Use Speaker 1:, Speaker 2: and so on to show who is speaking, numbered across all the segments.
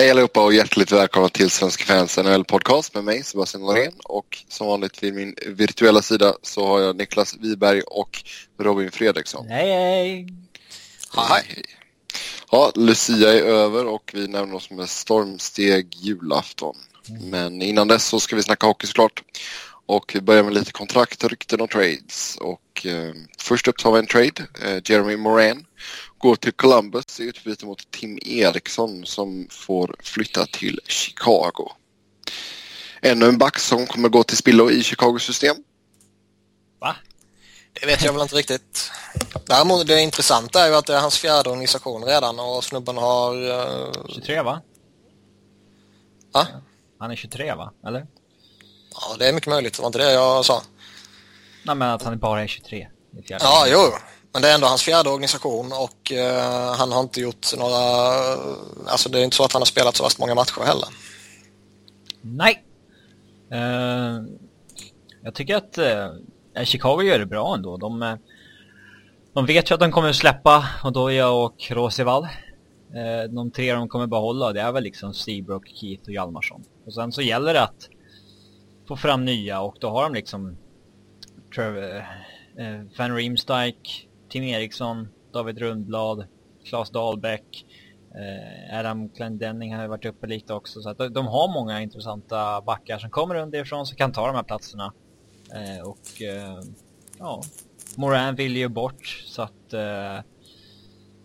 Speaker 1: Hej allihopa och hjärtligt välkomna till Svenska fans NHL podcast med mig Sebastian Norén och som vanligt vid min virtuella sida så har jag Niklas Wiberg och Robin Fredriksson.
Speaker 2: Hej hej!
Speaker 1: Hej! Ja, Lucia är över och vi närmar oss med stormsteg julafton. Men innan dess så ska vi snacka hockey såklart. Och vi börjar med lite kontrakt, rykten och trades. Och eh, först upp tar vi en trade. Eh, Jeremy Moran går till Columbus i utbyte mot Tim Eriksson som får flytta till Chicago. Ännu en back som kommer gå till spillo i Chicagos system.
Speaker 2: Va?
Speaker 3: Det vet jag väl inte riktigt. Däremot det intressanta är ju att det är hans fjärde organisation redan och snubben har... Uh...
Speaker 2: 23 va?
Speaker 3: Va?
Speaker 2: Han är 23 va? Eller?
Speaker 3: Ja, det är mycket möjligt. Det var inte det jag sa.
Speaker 2: Nej, men att han bara är 23.
Speaker 3: Ja, jo. Men det är ändå hans fjärde organisation och uh, han har inte gjort några... Alltså det är inte så att han har spelat så värst många matcher heller.
Speaker 2: Nej. Uh, jag tycker att uh, Chicago gör det bra ändå. De, uh, de vet ju att de kommer släppa Odoja och Rosival. Uh, de tre de kommer behålla det är väl liksom Seabrook, Keith och Hjalmarsson. Och sen så gäller det att få fram nya och då har de liksom Trevor, eh, eh, Van Riemsdijk, Tim Eriksson, David Rundblad, Claes Dahlbäck, eh, Adam Clendenning har ju varit uppe lite också. Så att de, har många intressanta backar som kommer underifrån som kan ta de här platserna. Eh, och eh, ja, Moran vill ju bort så att eh,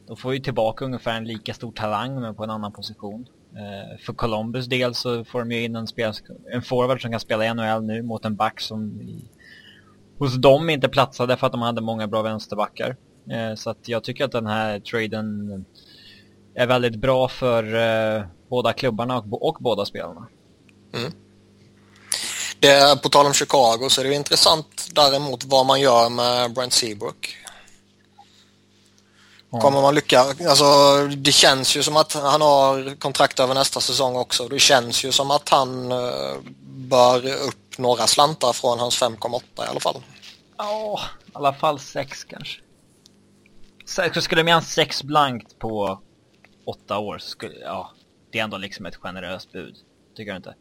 Speaker 2: de får ju tillbaka ungefär en lika stor talang men på en annan position. Eh, för Columbus del så får de ju in en, spel, en forward som kan spela i NHL nu mot en back som i, hos dem inte platsade för att de hade många bra vänsterbackar. Eh, så att jag tycker att den här traden är väldigt bra för eh, båda klubbarna och, och båda spelarna.
Speaker 3: Mm. Det, på tal om Chicago så är det intressant däremot vad man gör med Brent Seabrook. Kommer man lyckas? Alltså, det känns ju som att han har kontrakt över nästa säsong också. Det känns ju som att han uh, bör upp några slantar från hans 5,8 i alla fall.
Speaker 2: Ja, i alla fall 6 kanske. Så skulle ge han 6 blankt på 8 år så skulle, ja, det är ändå liksom ett generöst bud. Tycker du inte?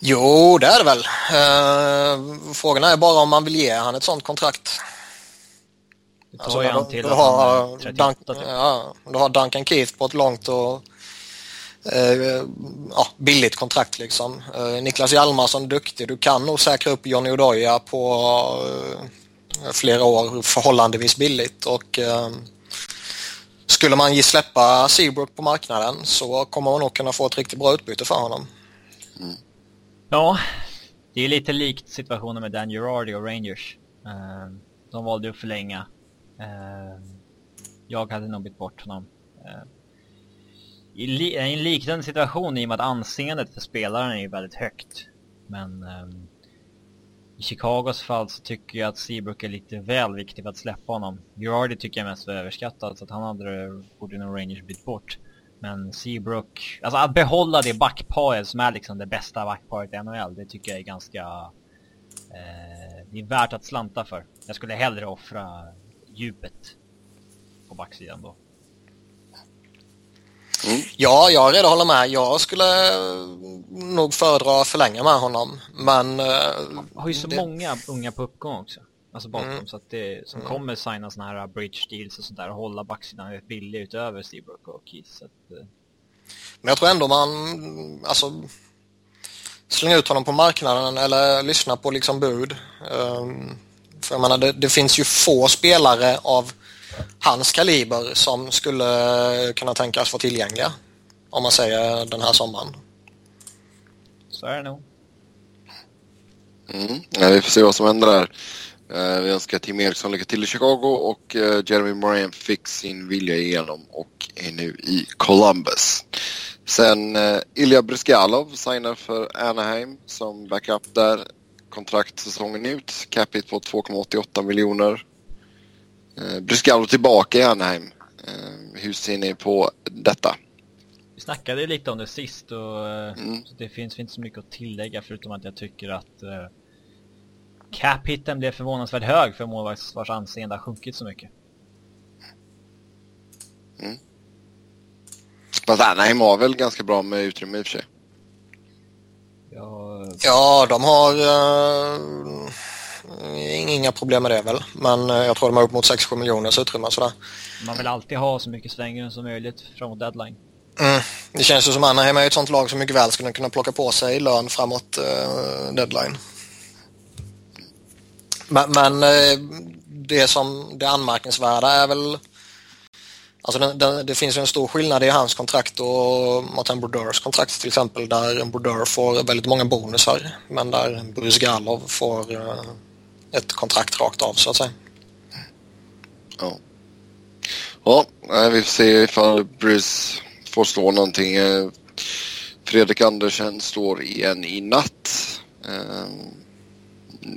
Speaker 3: Jo, det är det väl. Uh, frågan är bara om man vill ge han ett sånt kontrakt.
Speaker 2: Det tar alltså, ju han till du, har, han är 38
Speaker 3: Dun typ. ja, du har Duncan Keith på ett långt och uh, ja, billigt kontrakt liksom. Uh, Niklas Hjalmarsson duktig. Du kan nog säkra upp Johnny Odoja på flera år förhållandevis billigt och skulle man ge släppa Seabrook på marknaden så kommer man nog kunna få ett riktigt bra utbyte för honom.
Speaker 2: Mm. Ja, det är lite likt situationen med Dan Girardi och Rangers. De valde att förlänga Eh, jag hade nog bytt bort honom. Eh, I, li en liknande situation i och med att anseendet för spelaren är väldigt högt. Men um, i Chicagos fall så tycker jag att Seabrook är lite väl viktig för att släppa honom. Girardi tycker jag mest var överskattad så att han hade, borde nog Rangers bytt bort. Men Seabrook, alltså att behålla det backparet som är liksom det bästa backparet i NHL, det tycker jag är ganska... Eh, det är värt att slanta för. Jag skulle hellre offra djupet på backsidan då.
Speaker 3: Mm. Ja, jag är redo att hålla med. Jag skulle nog föredra att förlänga med honom, men... Uh,
Speaker 2: har ju så det... många unga på uppgång också. Alltså bakom, mm. så att det som mm. kommer signa såna här bridge deals och sånt där och hålla backsidan billig utöver Seabrook och. Så att, uh...
Speaker 3: Men jag tror ändå man, alltså slänga ut honom på marknaden eller lyssna på liksom bud. Um, för jag menar, det, det, finns ju få spelare av hans kaliber som skulle kunna tänkas vara tillgängliga. Om man säger den här sommaren.
Speaker 2: Så är det nog.
Speaker 1: Mm. Ja, vi får se vad som händer där. Uh, vi önskar Tim Eriksson lycka till i Chicago och uh, Jeremy Moran fick sin vilja igenom och är nu i Columbus. Sen uh, Ilja Briskalov signar för Anaheim som backup där kontrakt säsongen ut. Capita på 2,88 miljoner. Eh, Bryscalo tillbaka i Anaheim. Eh, hur ser ni på detta?
Speaker 2: Vi snackade lite om det sist och eh, mm. det finns inte så mycket att tillägga förutom att jag tycker att eh, cap-hitten blev förvånansvärt hög för målvakts vars anseende har sjunkit så mycket.
Speaker 1: Mm. Fast Anaheim har väl ganska bra med utrymme i och för sig.
Speaker 2: Ja,
Speaker 3: Ja, de har uh, inga problem med det väl. Men uh, jag tror de har upp mot 6-7 miljoners utrymme sådär.
Speaker 2: man vill alltid ha så mycket svängrum som möjligt framåt deadline.
Speaker 3: Mm. Det känns ju som Anaheim är ett sånt lag som mycket väl skulle kunna plocka på sig lön framåt uh, deadline. Men, men uh, det som det anmärkningsvärda är väl Alltså den, den, det finns ju en stor skillnad i hans kontrakt och Martin Brodeurs kontrakt till exempel där Brodeur får väldigt många bonusar men där Bruce Galov får eh, ett kontrakt rakt av så att säga.
Speaker 1: Ja. Ja, vi får se ifall Bruce får stå någonting. Eh, Fredrik Andersen står igen i natt. Eh,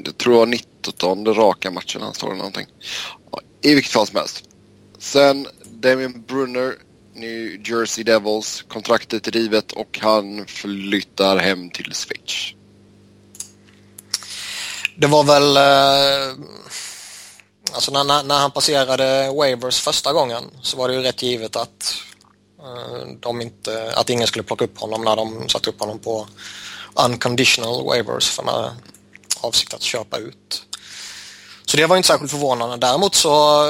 Speaker 1: jag tror det var 19 raka matchen han står eller någonting. I vilket fall som helst. Sen Damien Brunner, New Jersey Devils. Kontraktet är rivet och han flyttar hem till Schweiz.
Speaker 3: Det var väl eh, Alltså när, när, han passerade Wavers första gången så var det ju rätt givet att eh, de inte, att ingen skulle plocka upp honom när de satte upp honom på unconditional waivers för med avsikt att köpa ut. Så det var inte särskilt förvånande. Däremot så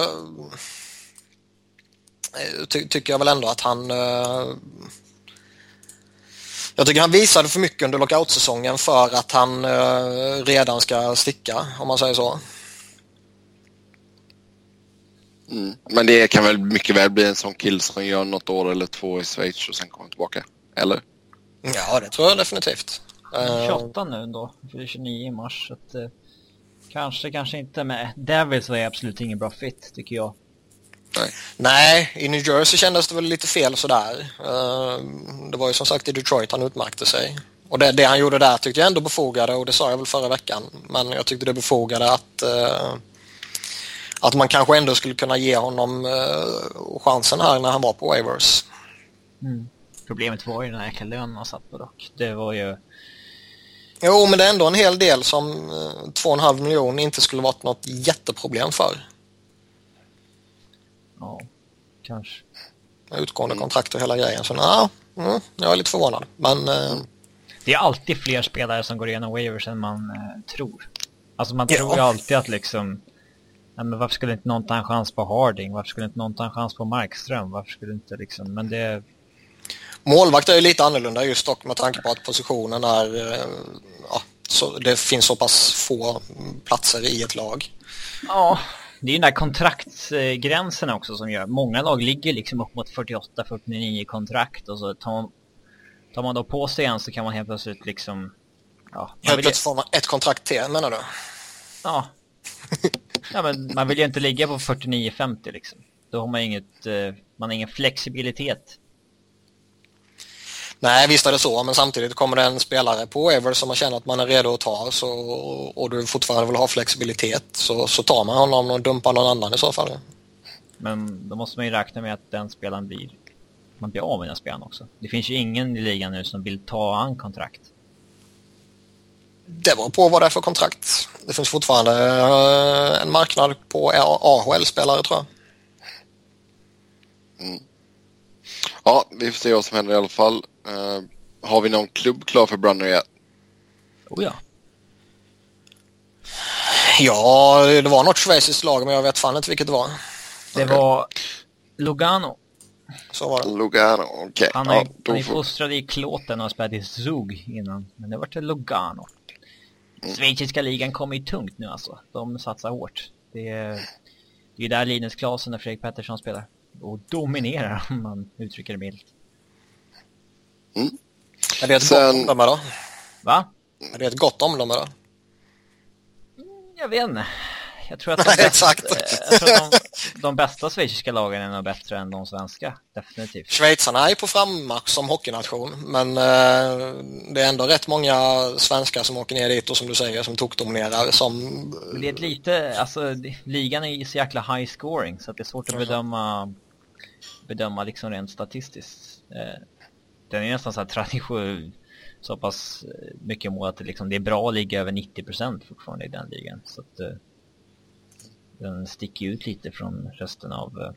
Speaker 3: ty tycker jag väl ändå att han eh, jag tycker han visade för mycket under lockoutsäsongen för att han eh, redan ska sticka, om man säger så.
Speaker 1: Mm. Men det kan väl mycket väl bli en sån kill som gör något år eller två i Schweiz och sen kommer tillbaka. Eller?
Speaker 3: Ja, det tror jag definitivt. Eh,
Speaker 2: 28 nu ändå, för det är 29 i mars. Så att, eh, kanske, kanske inte. Men Devils är absolut ingen bra fit, tycker jag.
Speaker 1: Nej.
Speaker 3: nej, i New Jersey kändes det väl lite fel sådär. Eh, det var ju som sagt i Detroit han utmärkte sig. Och det, det han gjorde där tyckte jag ändå befogade och det sa jag väl förra veckan. Men jag tyckte det befogade att eh, att man kanske ändå skulle kunna ge honom eh, chansen här när han var på waivers.
Speaker 2: Mm. Problemet var ju den här jäkla lönen han satt på dock. Det var ju...
Speaker 3: Jo, men det är ändå en hel del som eh, 2,5 miljoner inte skulle varit något jätteproblem för.
Speaker 2: Ja, kanske.
Speaker 3: Utgående kontrakt och hela grejen. Så ja, mm, jag är lite förvånad. Men eh,
Speaker 2: Det är alltid fler spelare som går igenom waivers än man eh, tror. Alltså man
Speaker 3: Ja.
Speaker 2: tror ju alltid att liksom... Ja, men varför skulle inte någon ta en chans på Harding? Varför skulle inte någon ta en chans på Markström? Varför skulle inte liksom... Men det...
Speaker 3: målvakt är ju lite annorlunda just dock med tanke på att positionen är... Eh, ja, så det finns så pass få platser i ett lag.
Speaker 2: Ja, det är ju den där kontraktsgränserna också som gör... Många lag ligger liksom upp mot 48-49 kontrakt och så tar man, tar man då på sig en så kan man helt plötsligt liksom... Ja,
Speaker 3: Helt plötsligt får man ett kontrakt till, menar du?
Speaker 2: ja. ja, men man vill ju inte ligga på 49-50 liksom. Då har man inget... eh, Man har ingen flexibilitet.
Speaker 3: Nej, visst är det så, men samtidigt kommer det en spelare på waivers som man känner att man är redo att ta så, och du fortfarande vill ha flexibilitet så, så tar man honom och dumpar någon annan i så fall.
Speaker 2: Men då måste man ju räkna med att den spelaren blir... Man blir av med den spelaren också. Det finns ju ingen i ligan nu som vill ta an kontrakt.
Speaker 3: Det beror på vad det är för kontrakt. Det finns fortfarande eh, en marknad på AHL-spelare tror jag.
Speaker 1: Ja, vi får se vad som händer i alla fall. Eh, har vi någon klubb klar för Brunner yet?
Speaker 2: Oh ja.
Speaker 3: Ja, det var något schweiziskt lag men jag vet fan inte vilket det var.
Speaker 2: Det
Speaker 1: Okej.
Speaker 2: var Lugano.
Speaker 3: Så var det.
Speaker 1: Lugano, okej.
Speaker 2: Han är,
Speaker 1: Ja,
Speaker 2: han är
Speaker 1: får...
Speaker 2: fostrad i Klåten och spelade i Zug innan. Men det var till Lugano. Schweiziska ligan kommer ju tungt nu alltså. De satsar hårt. Det är, det är ju där Linus Klasen och Fredrik Pettersson spelar. Och dominerar om man uttrycker det milt.
Speaker 3: Är det ett
Speaker 1: Sen-
Speaker 3: gott omdöme då?
Speaker 2: Va?
Speaker 3: Är det ett gott omdöme då?
Speaker 2: Jag vet inte. Jag tror att de,
Speaker 3: Nej, exakt.
Speaker 2: eh, jag tror att de, de bästa schweiziska lagen är nog bättre än de svenska. Definitivt.
Speaker 3: Schweizarna är på frammarsch som hockeynation men eh, det är ändå rätt många svenskar som åker ner dit och som du säger som tokdominerar som...
Speaker 2: Det är ett lite, alltså ligan är så jäkla high scoring så att det är svårt att bedöma bedöma liksom rent statistiskt. Eh, den är nästan så här tradition så pass eh, mycket mål att det, liksom, det är bra att ligga över 90% fortfarande i den ligan. Så att eh, den sticker ut lite från resten av eh,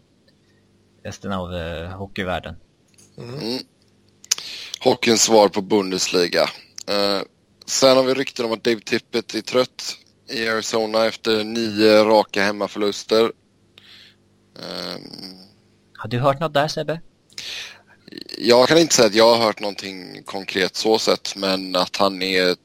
Speaker 2: resten av eh, hockeyvärlden.
Speaker 1: Mm. Hockeyns svar på Bundesliga. Eh, sen har vi rykten om att Dave Tippett är trött i Arizona efter nio raka hemmaförluster.
Speaker 2: Eh, har du hört något där Sebbe?
Speaker 1: Jag kan inte säga att jag har hört någonting konkret så sett men att han är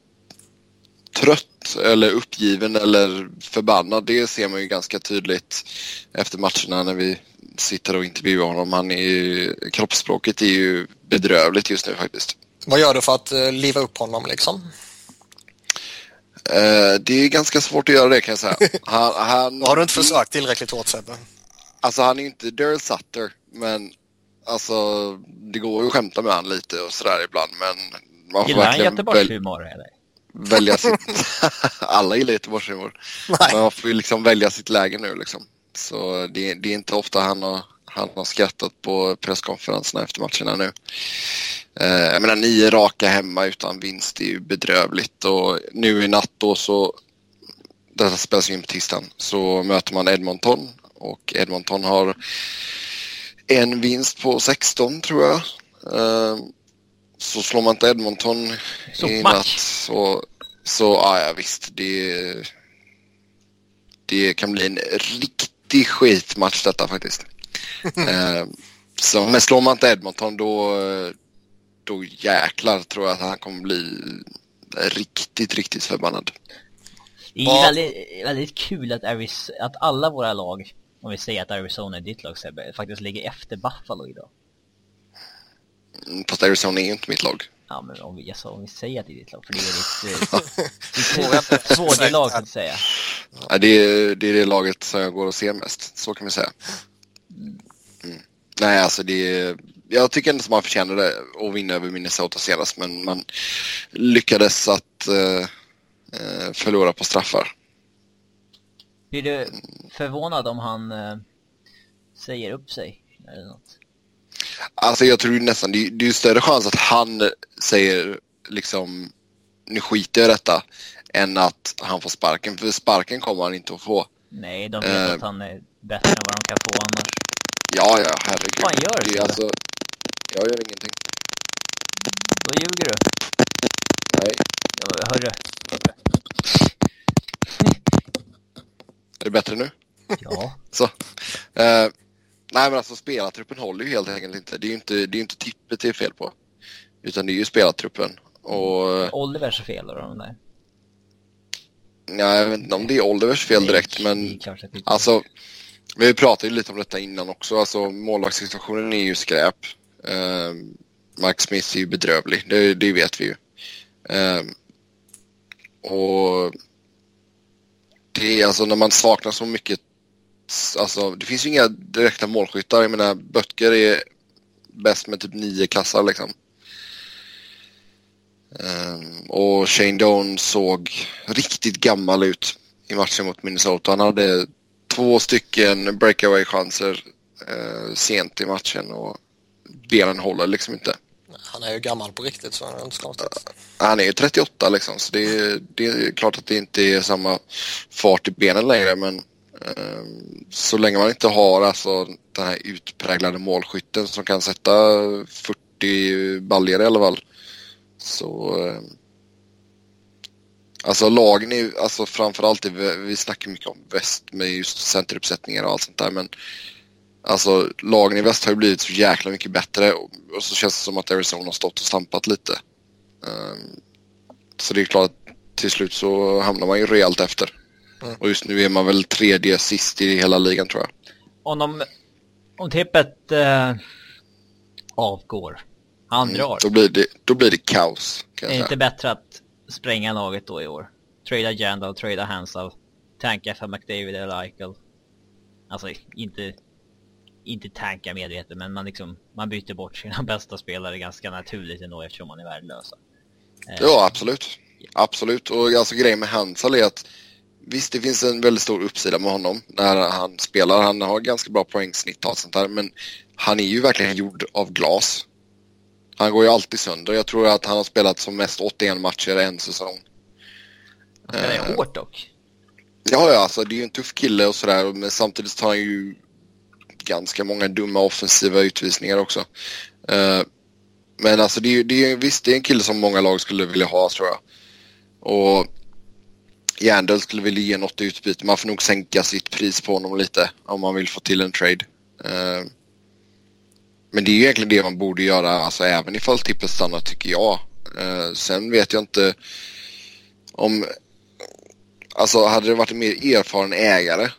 Speaker 1: trött eller uppgiven eller förbannad det ser man ju ganska tydligt efter matcherna när vi sitter och intervjuar honom. Han är ju, kroppsspråket är ju bedrövligt just nu faktiskt.
Speaker 3: Vad gör du för att uh, liva upp honom liksom?
Speaker 1: Uh, det är ganska svårt att göra det kan jag säga.
Speaker 3: Han, han, har du inte försökt tillräckligt hårt Sebbe?
Speaker 1: Alltså han är ju inte Daryl Sutter men alltså det går ju att skämta med han lite och sådär ibland men
Speaker 2: man får Gillar han Göteborgshumor eller?
Speaker 1: Välja sitt... Alla gillar Göteborgshumor. Men man får ju liksom välja sitt läge nu liksom. Så det, det, är inte ofta han har, han har skrattat på presskonferenserna efter matcherna nu. Eh, jag menar nio raka hemma utan vinst är ju bedrövligt och nu i natt då så, detta spelas in på tisdagen, så möter man Edmonton och Edmonton har en vinst på 16 tror jag. Eh, så slår man inte Edmonton i natt så, så ja, ja visst. Det, det kan bli en riktig skitmatch detta faktiskt. eh, så, men slår man inte Edmonton då, då jäklar tror jag att han kommer bli riktigt, riktigt förbannad.
Speaker 2: Det är väldigt, väldigt kul att, Aris, att alla våra lag, om vi säger att Arizona är ditt lag Sebbe, faktiskt ligger efter Buffalo idag.
Speaker 1: Mm, fast Arizona är ju inte mitt lag.
Speaker 2: Ja, men om vi, alltså, om vi säger att det är ditt lag, för det är ditt, eh, ditt svåra lag så att säga.
Speaker 1: Ja, det, är, det är det laget som jag går och ser mest, så kan vi säga. Mm. Nej, alltså det är, jag tycker ändå att man förtjänade att vinna över Minnesota senast, men man lyckades att uh, förlora på straffar.
Speaker 2: Blir du förvånad om han uh, säger upp sig eller något?
Speaker 1: Alltså jag tror nästan, det, det är större chans att han säger liksom nu skiter jag i detta än att han får sparken. För sparken kommer han inte att få.
Speaker 2: Nej, de vet uh, att han är bättre än vad de kan få annars.
Speaker 1: Ja, ja, herregud.
Speaker 2: Vad gör du?
Speaker 1: Det är alltså, jag gör ingenting.
Speaker 2: Då ljuger du.
Speaker 1: Nej.
Speaker 2: Hörru.
Speaker 1: Är det bättre nu?
Speaker 2: Ja.
Speaker 1: Så. Uh, Nej men alltså spelartruppen håller ju helt enkelt inte. Det är ju inte, det är inte tippet det är fel på. Utan det är ju spelartruppen. Och...
Speaker 2: Olivers fel då? De där.
Speaker 1: Ja, jag vet inte om det är Olivers fel direkt men alltså vi pratade ju lite om detta innan också. Alltså målvaktssituationen är ju skräp. Uh, Mike Smith är ju bedrövlig, det, det vet vi ju. Uh, och det är alltså när man saknar så mycket alltså det finns ju inga direkta målskyttar. Jag menar Böttger är bäst med typ nio kassar liksom. Um, och Shane Doan såg riktigt gammal ut i matchen mot Minnesota. Han hade två stycken breakaway-chanser uh, sent i matchen och benen håller liksom inte.
Speaker 3: Han är ju gammal på riktigt så det är inte så konstigt.
Speaker 1: Han är ju 38 liksom så det är, det är klart att det inte är samma fart i benen längre men ehm, så länge man inte har alltså den här utpräglade målskytten som kan sätta 40 baljor i alla fall. Så ehm, Alltså lagen är alltså framförallt, vi snackar mycket om väst med just centeruppsättningar och allt sånt där men Alltså lagen i väst har ju blivit så jäkla mycket bättre och, och så känns det som att Arizona har stått och stampat lite. Um, så det är klart att till slut så hamnar man ju rejält efter. Mm. Och just nu är man väl tredje sist i hela ligan tror jag.
Speaker 2: Om, de, om tippet eh, avgår, han mm, drar.
Speaker 1: Då blir det, då blir det kaos.
Speaker 2: Är det inte bättre att spränga laget då i år? Trada Jandal, trada Hansel, tanka för McDavid eller Eichel. Alltså inte, inte tanka medvetet men man liksom, man byter bort sina bästa spelare ganska naturligt ändå eftersom man är värdelösa.
Speaker 1: Eh, ja absolut. Absolut och alltså grejen med Hansel är att Visst, det finns en väldigt stor uppsida med honom när han spelar. Han har ganska bra poängsnitt och sånt där. Men han är ju verkligen gjord av glas. Han går ju alltid sönder. Jag tror att han har spelat som mest 81 matcher en säsong.
Speaker 2: Han spelar ju uh, hårt dock.
Speaker 1: Ja, ja, alltså det är ju en tuff kille och sådär. Men samtidigt tar han ju ganska många dumma offensiva utvisningar också. Uh, men alltså det är, det är, visst, det är en kille som många lag skulle vilja ha tror jag. Och Jandel skulle vilja ge något utbyte. Man får nog sänka sitt pris på honom lite om man vill få till en trade. Uh, men det är ju egentligen det man borde göra, alltså även ifall tippet stannar tycker jag. Uh, sen vet jag inte om... Alltså hade det varit en mer erfaren ägare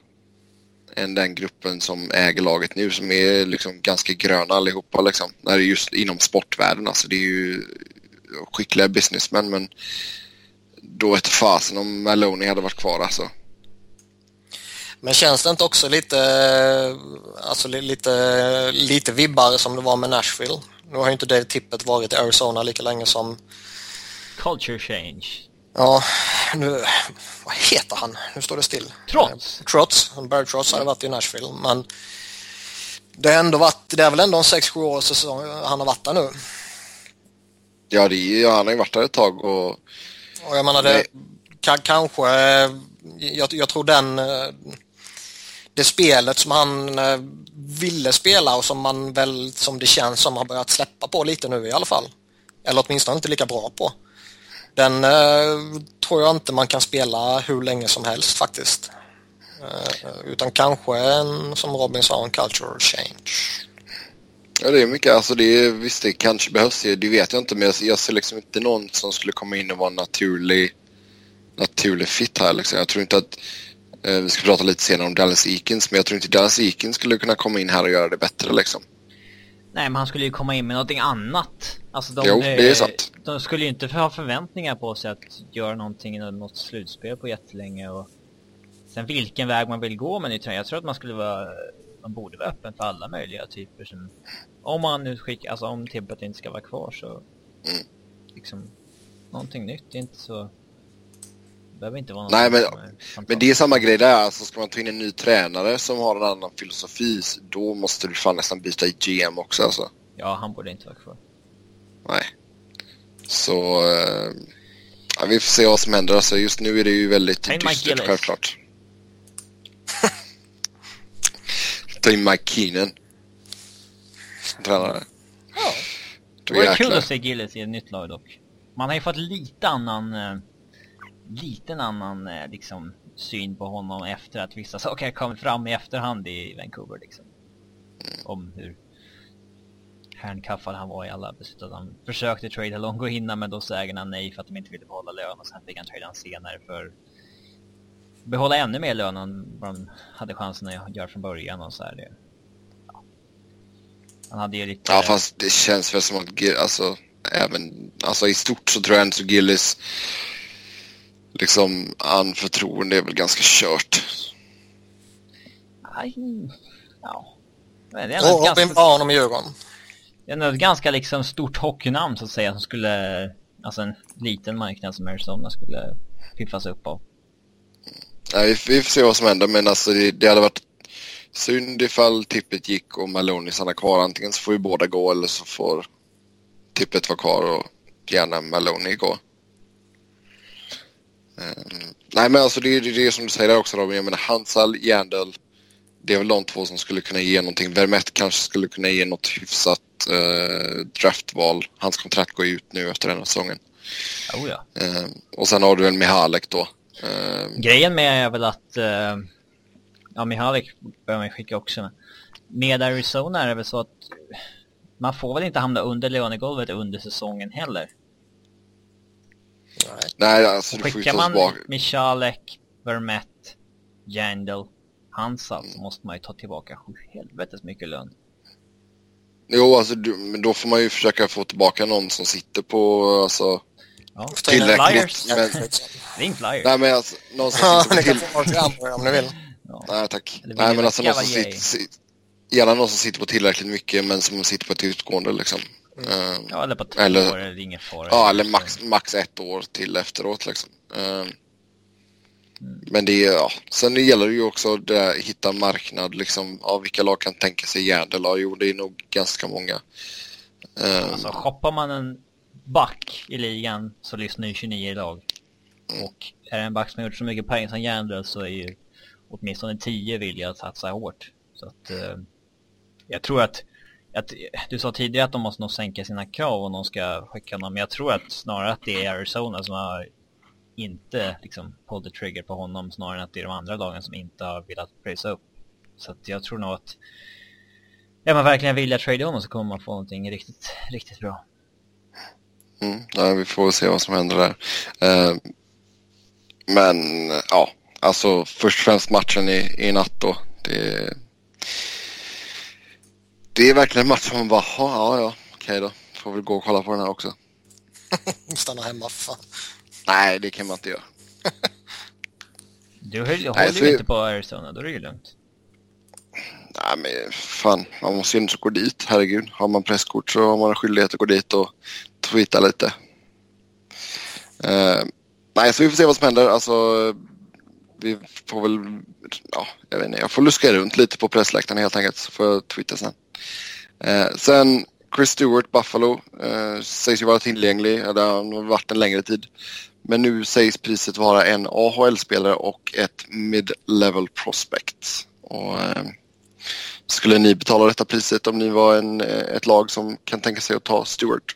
Speaker 1: än den gruppen som äger laget nu som är liksom ganska gröna allihopa liksom. När det är just inom sportvärlden alltså. Det är ju skickliga businessmän men då ett fasen om Maloney hade varit kvar alltså.
Speaker 3: Men känns det inte också lite, alltså lite, lite vibbar som det var med Nashville? Nu har ju inte det tippet varit i Arizona lika länge som...
Speaker 2: Culture change.
Speaker 3: Ja, nu... Vad heter han? Nu står det still.
Speaker 2: Trots?
Speaker 3: Trots. Barry Trots hade varit i Nashville, men... Det har ändå varit, det är väl ändå en 6-7 år säsong han har varit där nu.
Speaker 1: Ja, det är, ja, han har ju varit där ett tag och...
Speaker 3: Och jag menar det, kanske... Jag, jag tror den det spelet som han eh, ville spela och som man väl, som det känns som, har börjat släppa på lite nu i alla fall. Eller åtminstone inte lika bra på. Den eh, tror jag inte man kan spela hur länge som helst faktiskt. Eh, utan kanske en, som Robin sa, en cultural change.
Speaker 1: Ja, det är mycket. Alltså det är, visst, det kanske behövs. Det vet jag inte, men jag, jag ser liksom inte någon som skulle komma in och vara naturlig, naturlig fit här. Liksom. Jag tror inte att Eh, vi ska prata lite senare om Dallas Eakins, men jag tror inte Dallas Eakins skulle kunna komma in här och göra det bättre liksom.
Speaker 2: Nej, men han skulle ju komma in med någonting annat. Alltså de,
Speaker 1: jo, det är sant.
Speaker 2: De skulle ju inte ha förväntningar på sig att göra någonting något slutspel på jättelänge och sen vilken väg man vill gå med Jag tror att man skulle vara, man borde vara öppen för alla möjliga typer som, om man nu skickar, alltså om Tibbet inte ska vara kvar så, mm. liksom, någonting nytt, det är inte så behöver inte vara
Speaker 1: Nej, men, men det är samma grej där. Alltså, ska man ta in en ny tränare som har en annan filosofi, då måste du fan nästan byta GM också alltså.
Speaker 2: Ja, han borde inte vara kvar.
Speaker 1: Nej. Så... Uh, ja, vi får se vad som händer. Alltså, just nu är det ju väldigt
Speaker 2: Ta dystert
Speaker 1: självklart. Ta in Mike Keenan. Som tränare.
Speaker 2: Ja. Det vore kul att se Gillis i ett nytt lag dock. Man har ju fått lite annan... Uh liten annan eh, liksom, syn på honom efter att vissa saker kommit fram i efterhand i Vancouver. Liksom. Om hur handcuffad han var i alla beslut. Han försökte trade Longo innan men då sa ägarna nej för att de inte ville behålla lön och sen fick han trade han senare för behålla ännu mer lön än vad de hade chansen att göra från början och så här. Det, ja. Han hade ju lite...
Speaker 1: Ja fast det känns väl som att alltså även, alltså i stort så tror jag inte så Gillis liksom an förtroende är väl ganska kört.
Speaker 2: Aj, ja.
Speaker 3: Men det är och Robin ganska... Brown om Djurgården.
Speaker 2: Det är ett ganska liksom stort hockeynamn så att säga som skulle, alltså en liten marknad som Arizona skulle piffas upp av.
Speaker 1: Ja, vi, vi får se vad som händer men alltså det, det hade varit synd ifall tippet gick och Maloney stannar kvar. Antingen så får vi båda gå eller så får tippet vara kvar och gärna Maloney gå. Um, nej men alltså det är det, det som du säger där också Robin. Jag menar Hansal, Järndal. Det är väl de två som skulle kunna ge någonting. Vermette kanske skulle kunna ge något hyfsat uh, draftval. Hans kontrakt går ut nu efter den här säsongen.
Speaker 2: Oh ja.
Speaker 1: Uh, och sen har du väl Mihalek då.
Speaker 2: Grejen med är väl att Ja, Mihalek bör man skicka också med. Med Arizona är det väl så att man får väl inte hamna under lönegolvet under säsongen heller.
Speaker 1: Nej, Nej alltså
Speaker 2: ju man tillbaka... Michalek, Vermette, Jandel, Hansal så måste man ju ta tillbaka helvetes mycket lön.
Speaker 1: Jo, alltså du, men då får man ju försöka få tillbaka någon som sitter på, alltså...
Speaker 2: Ja.
Speaker 1: Tillräckligt. Men...
Speaker 2: Ring flyers.
Speaker 1: Nej men alltså, någon som sitter
Speaker 3: på till... om ni vill.
Speaker 1: Ja. Nej tack. Nej men alltså någon som sitter, gärna någon som sitter på tillräckligt mycket men som sitter på ett utgående liksom.
Speaker 2: Mm. ja, eller på två eller, år är det ingen fara.
Speaker 1: Ja, eller max, max ett år till efteråt liksom. Men det är, ja. Sen gäller det ju också att hitta marknad liksom. Ja, vilka lag kan tänka sig Järndel? Jo, det är nog ganska många.
Speaker 2: Uh, alltså, shoppar man en back i ligan så lyssnar ju 29 lag. Mm. Och är det en back som har gjort så mycket poäng som Järndel så är ju åtminstone 10 villiga att satsa hårt. Så att, uh, jag tror att, att, du sa tidigare att de måste nog sänka sina krav och de ska skicka honom. Men jag tror att snarare att det är Arizona som har inte liksom pulled the trigger på honom snarare än att det är de andra lagen som inte har velat prisa upp. Så att jag tror nog att är man verkligen vilja trade honom så kommer man få någonting riktigt, riktigt bra.
Speaker 1: Mm, ja, vi får se vad som händer där. Eh, men ja, alltså först och främst matchen i, i natt då. Det, det är verkligen en match som man bara, ja ja, okej då. Får väl gå och kolla på den här också.
Speaker 3: Stanna hemma för fan.
Speaker 1: Nej, det kan man inte göra.
Speaker 2: Du höll, håller ju inte på Arizona, då är det ju lugnt.
Speaker 1: Nej men fan, man måste ju inte gå dit, herregud. Har man presskort så har man skyldighet att gå dit och tweeta lite. Uh, nej, så vi får se vad som händer. Alltså, vi får väl, ja, jag vet inte, jag får luska runt lite på pressläktaren helt enkelt så får jag tweeta sen. Uh, sen Chris Stewart, Buffalo, uh, sägs ju vara tillgänglig, det har varit en längre tid. Men nu sägs priset vara en AHL-spelare och ett mid-level prospect. Och, skulle ni betala detta priset om ni var en, ett lag som kan tänka sig att ta Stewart?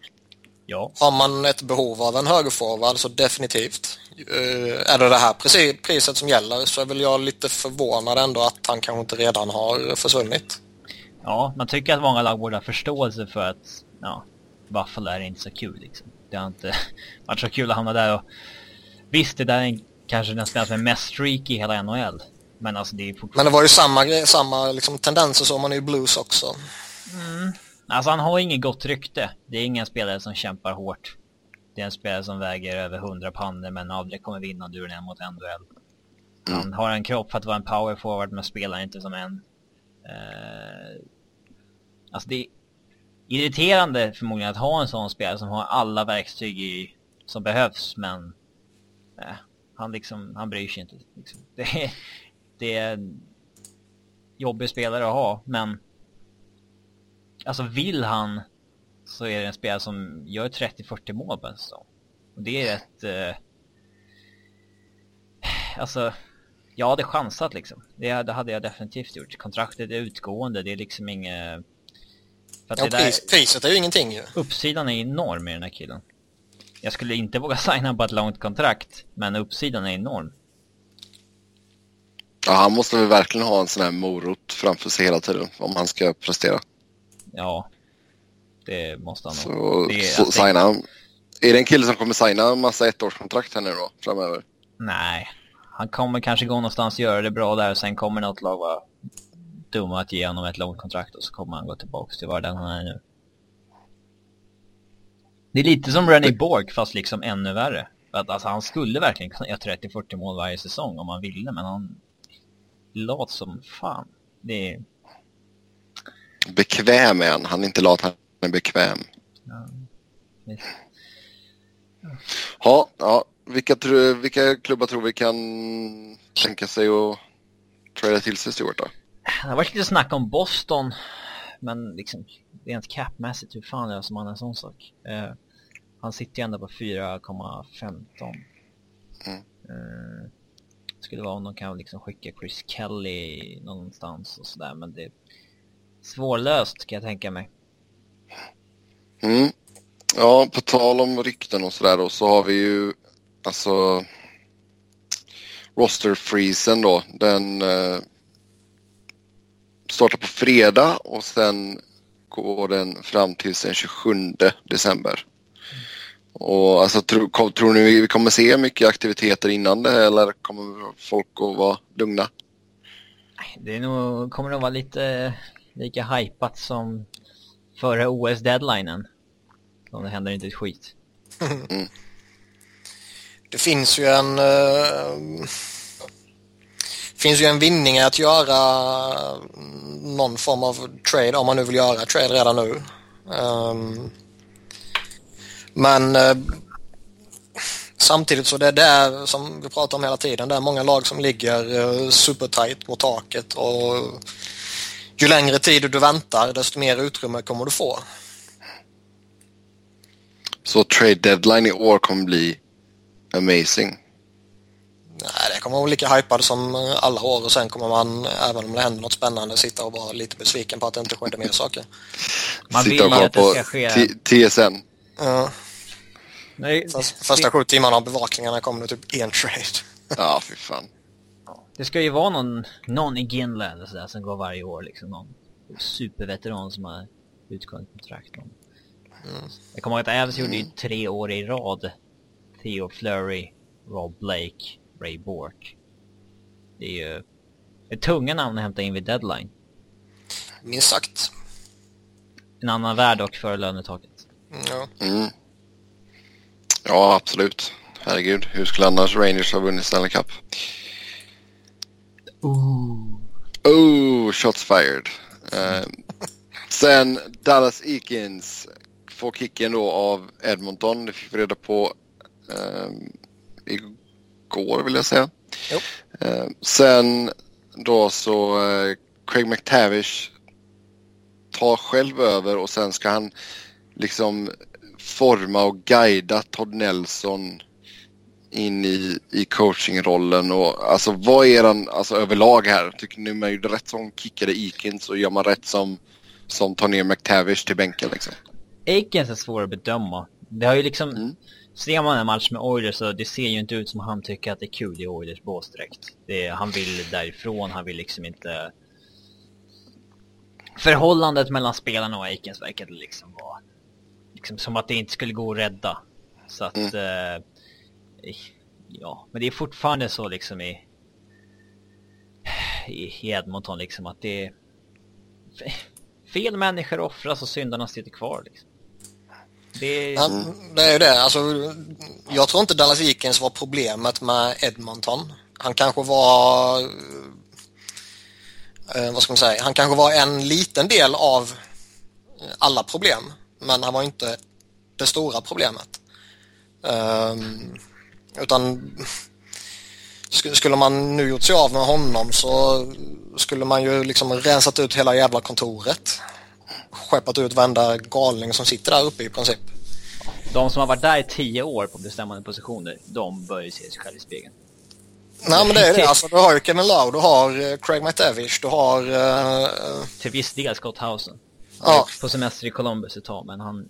Speaker 2: Ja.
Speaker 3: Har man ett behov av en högerforward så definitivt. Uh, är det det här priset som gäller så är väl jag lite förvånad ändå att han kanske inte redan har försvunnit.
Speaker 2: Ja, man tycker att många lag borde ha förståelse för att ja, Buffalo är inte så kul liksom. Det har inte varit så kul att hamna där och visst, det där är kanske den spelare som är mest streaky i hela NHL. Men alltså det är
Speaker 3: Men det var ju samma, samma liksom, tendenser som man i Blues också.
Speaker 2: Mm. Alltså han har inget gott rykte. Det är ingen spelare som kämpar hårt. Det är en spelare som väger över 100 pannor men aldrig kommer vinna duren en mot en duell. Han mm. har en kropp för att vara en power forward men spelar inte som en. Uh, alltså det är irriterande förmodligen att ha en sån spelare som har alla verktyg i, som behövs men nej, han liksom, han bryr sig inte. Liksom. Det, är, det är en jobbig spelare att ha men alltså vill han så är det en spelare som gör 30-40 mål på en säsong. Och det är rätt... Eh, alltså, jag hade chansat liksom. Det, det hade jag definitivt gjort. Kontraktet är utgående, det är liksom inget...
Speaker 3: För ja, pris, priset är ju ingenting ju.
Speaker 2: Uppsidan är enorm med den här killen. Jag skulle inte våga signa på ett långt kontrakt, men uppsidan är enorm.
Speaker 1: Ja, han måste väl verkligen ha en sån här morot framför sig hela tiden om han ska prestera
Speaker 2: ja, det måste han
Speaker 1: nog. Så, så signa. Är det en kille som kommer signa en massa ettårskontrakt här nu då, framöver?
Speaker 2: Nej, han kommer kanske gå någonstans och göra det bra där och sen kommer något lag vara dumma att ge honom ett långt kontrakt och så kommer han gå tillbaka till var den han är nu. Det är lite som Rennie Borg fast liksom ännu värre. För att alltså, han skulle verkligen kunna göra 30-40 mål varje säsong om han ville men han lat som fan. Det är
Speaker 1: Bekväm är han. Han är inte lat, han är bekväm. Ja, ja. ja vilka, vilka klubbar tror vi kan tänka sig att trada till sig Stewart då?
Speaker 2: Det har varit lite snack om Boston. Men liksom rent capmässigt, hur fan löser man en sån sak? Uh, han sitter ju ändå på 4,15. Mm. Uh, skulle vara om de kan liksom skicka Chris Kelly någonstans och sådär men det svårlöst kan jag tänka mig.
Speaker 1: Mm. Ja, på tal om rykten och sådär då så har vi ju alltså rosterfreezen då. Den eh, startar på fredag och sen går den fram till den 27 december. Och alltså, tro, tror ni vi kommer se mycket aktiviteter innan det eller kommer folk att vara lugna?
Speaker 2: Det är nog, kommer nog vara lite lika hypat som före OS-deadlinen. Så det händer inte ett skit.
Speaker 3: Mm. Det finns ju en... Uh, finns ju en vinning att göra mm, någon form av trade om man nu vill göra trade redan nu. Um, men uh, samtidigt så det är det som vi pratar om hela tiden. Det är många lag som ligger uh, supertight mot taket och ju längre tid du väntar desto mer utrymme kommer du få.
Speaker 1: Så trade deadline i år kommer bli amazing?
Speaker 3: Nej, det kommer vara lika hypad som alla år och sen kommer man, även om det händer något spännande, sitta och vara lite besviken på att det inte skedde mer saker.
Speaker 2: Man vill
Speaker 1: Sitta och
Speaker 2: ju
Speaker 1: kolla
Speaker 2: att det
Speaker 1: på
Speaker 2: ska ske...
Speaker 1: TSN.
Speaker 3: Ja,
Speaker 2: Nej,
Speaker 3: fast första sju timmarna av bevakningarna kommer det typ en trade.
Speaker 1: Ja, fy fan.
Speaker 2: Det ska ju vara någon, någon i Ginland sådär som går varje år liksom. Någon superveteran som har utgående kontrakt. Någon. Jag kommer ihåg att Avs gjorde ju tre år i rad. Theo Fleury, Rob Blake, Ray Bork. Det är ju är tunga namn att hämta in vid deadline.
Speaker 3: Minst sagt.
Speaker 2: En annan värld och före lönetaket.
Speaker 3: Ja.
Speaker 1: Mm. Ja, absolut. Herregud, hur skulle annars Rangers ha vunnit Stanley Cup?
Speaker 2: Ooh.
Speaker 1: Oh, shots fired. Eh, sen Dallas Eakins får kicken då av Edmonton. Det fick vi reda på eh, igår vill jag säga.
Speaker 3: Jo.
Speaker 1: Eh, sen då så eh, Craig McTavish tar själv över och sen ska han liksom forma och guida Todd Nelson in i, i coachingrollen och alltså vad är han alltså överlag här? Tycker ni man gjorde rätt som kickade Eakins så gör man rätt som, som tar ner McTavish till bänken liksom?
Speaker 2: Aikens är svår att bedöma. Det har ju liksom...
Speaker 1: Mm.
Speaker 2: Ser man en match med Oilers så det ser ju inte ut som han tycker att det är kul i Oilers bås direkt. Det är, han vill därifrån, han vill liksom inte... Förhållandet mellan spelarna och Aikens verkade liksom vara... Liksom som att det inte skulle gå att rädda. Så att... Eh, ja, men det är fortfarande så liksom i... I i Edmonton liksom att det är... Fel människor offras och syndarna sitter kvar liksom. Det är...
Speaker 3: Det är ju det. Alltså, jag tror inte Dallas Eakins var problemet med Edmonton. Han kanske var... Eh, vad ska man säga? Han kanske var en liten del av eh, alla problem. Men han var inte det stora problemet. Um, utan skulle man nu gjort sig av med honom så skulle man ju liksom rensat ut hela jävla kontoret. Skeppat ut varenda galning som sitter där uppe i princip.
Speaker 2: De som har varit där i tio år på bestämmande positioner, de bör ju se sig själva i spegeln.
Speaker 3: Nej men det är det. Alltså, du har ju Kevin Lowe, du har eh, Craig McTavish, du har... Uh,
Speaker 2: Till viss del Scott Housen.
Speaker 3: Ja.
Speaker 2: På semester i Columbus ett tag, men han...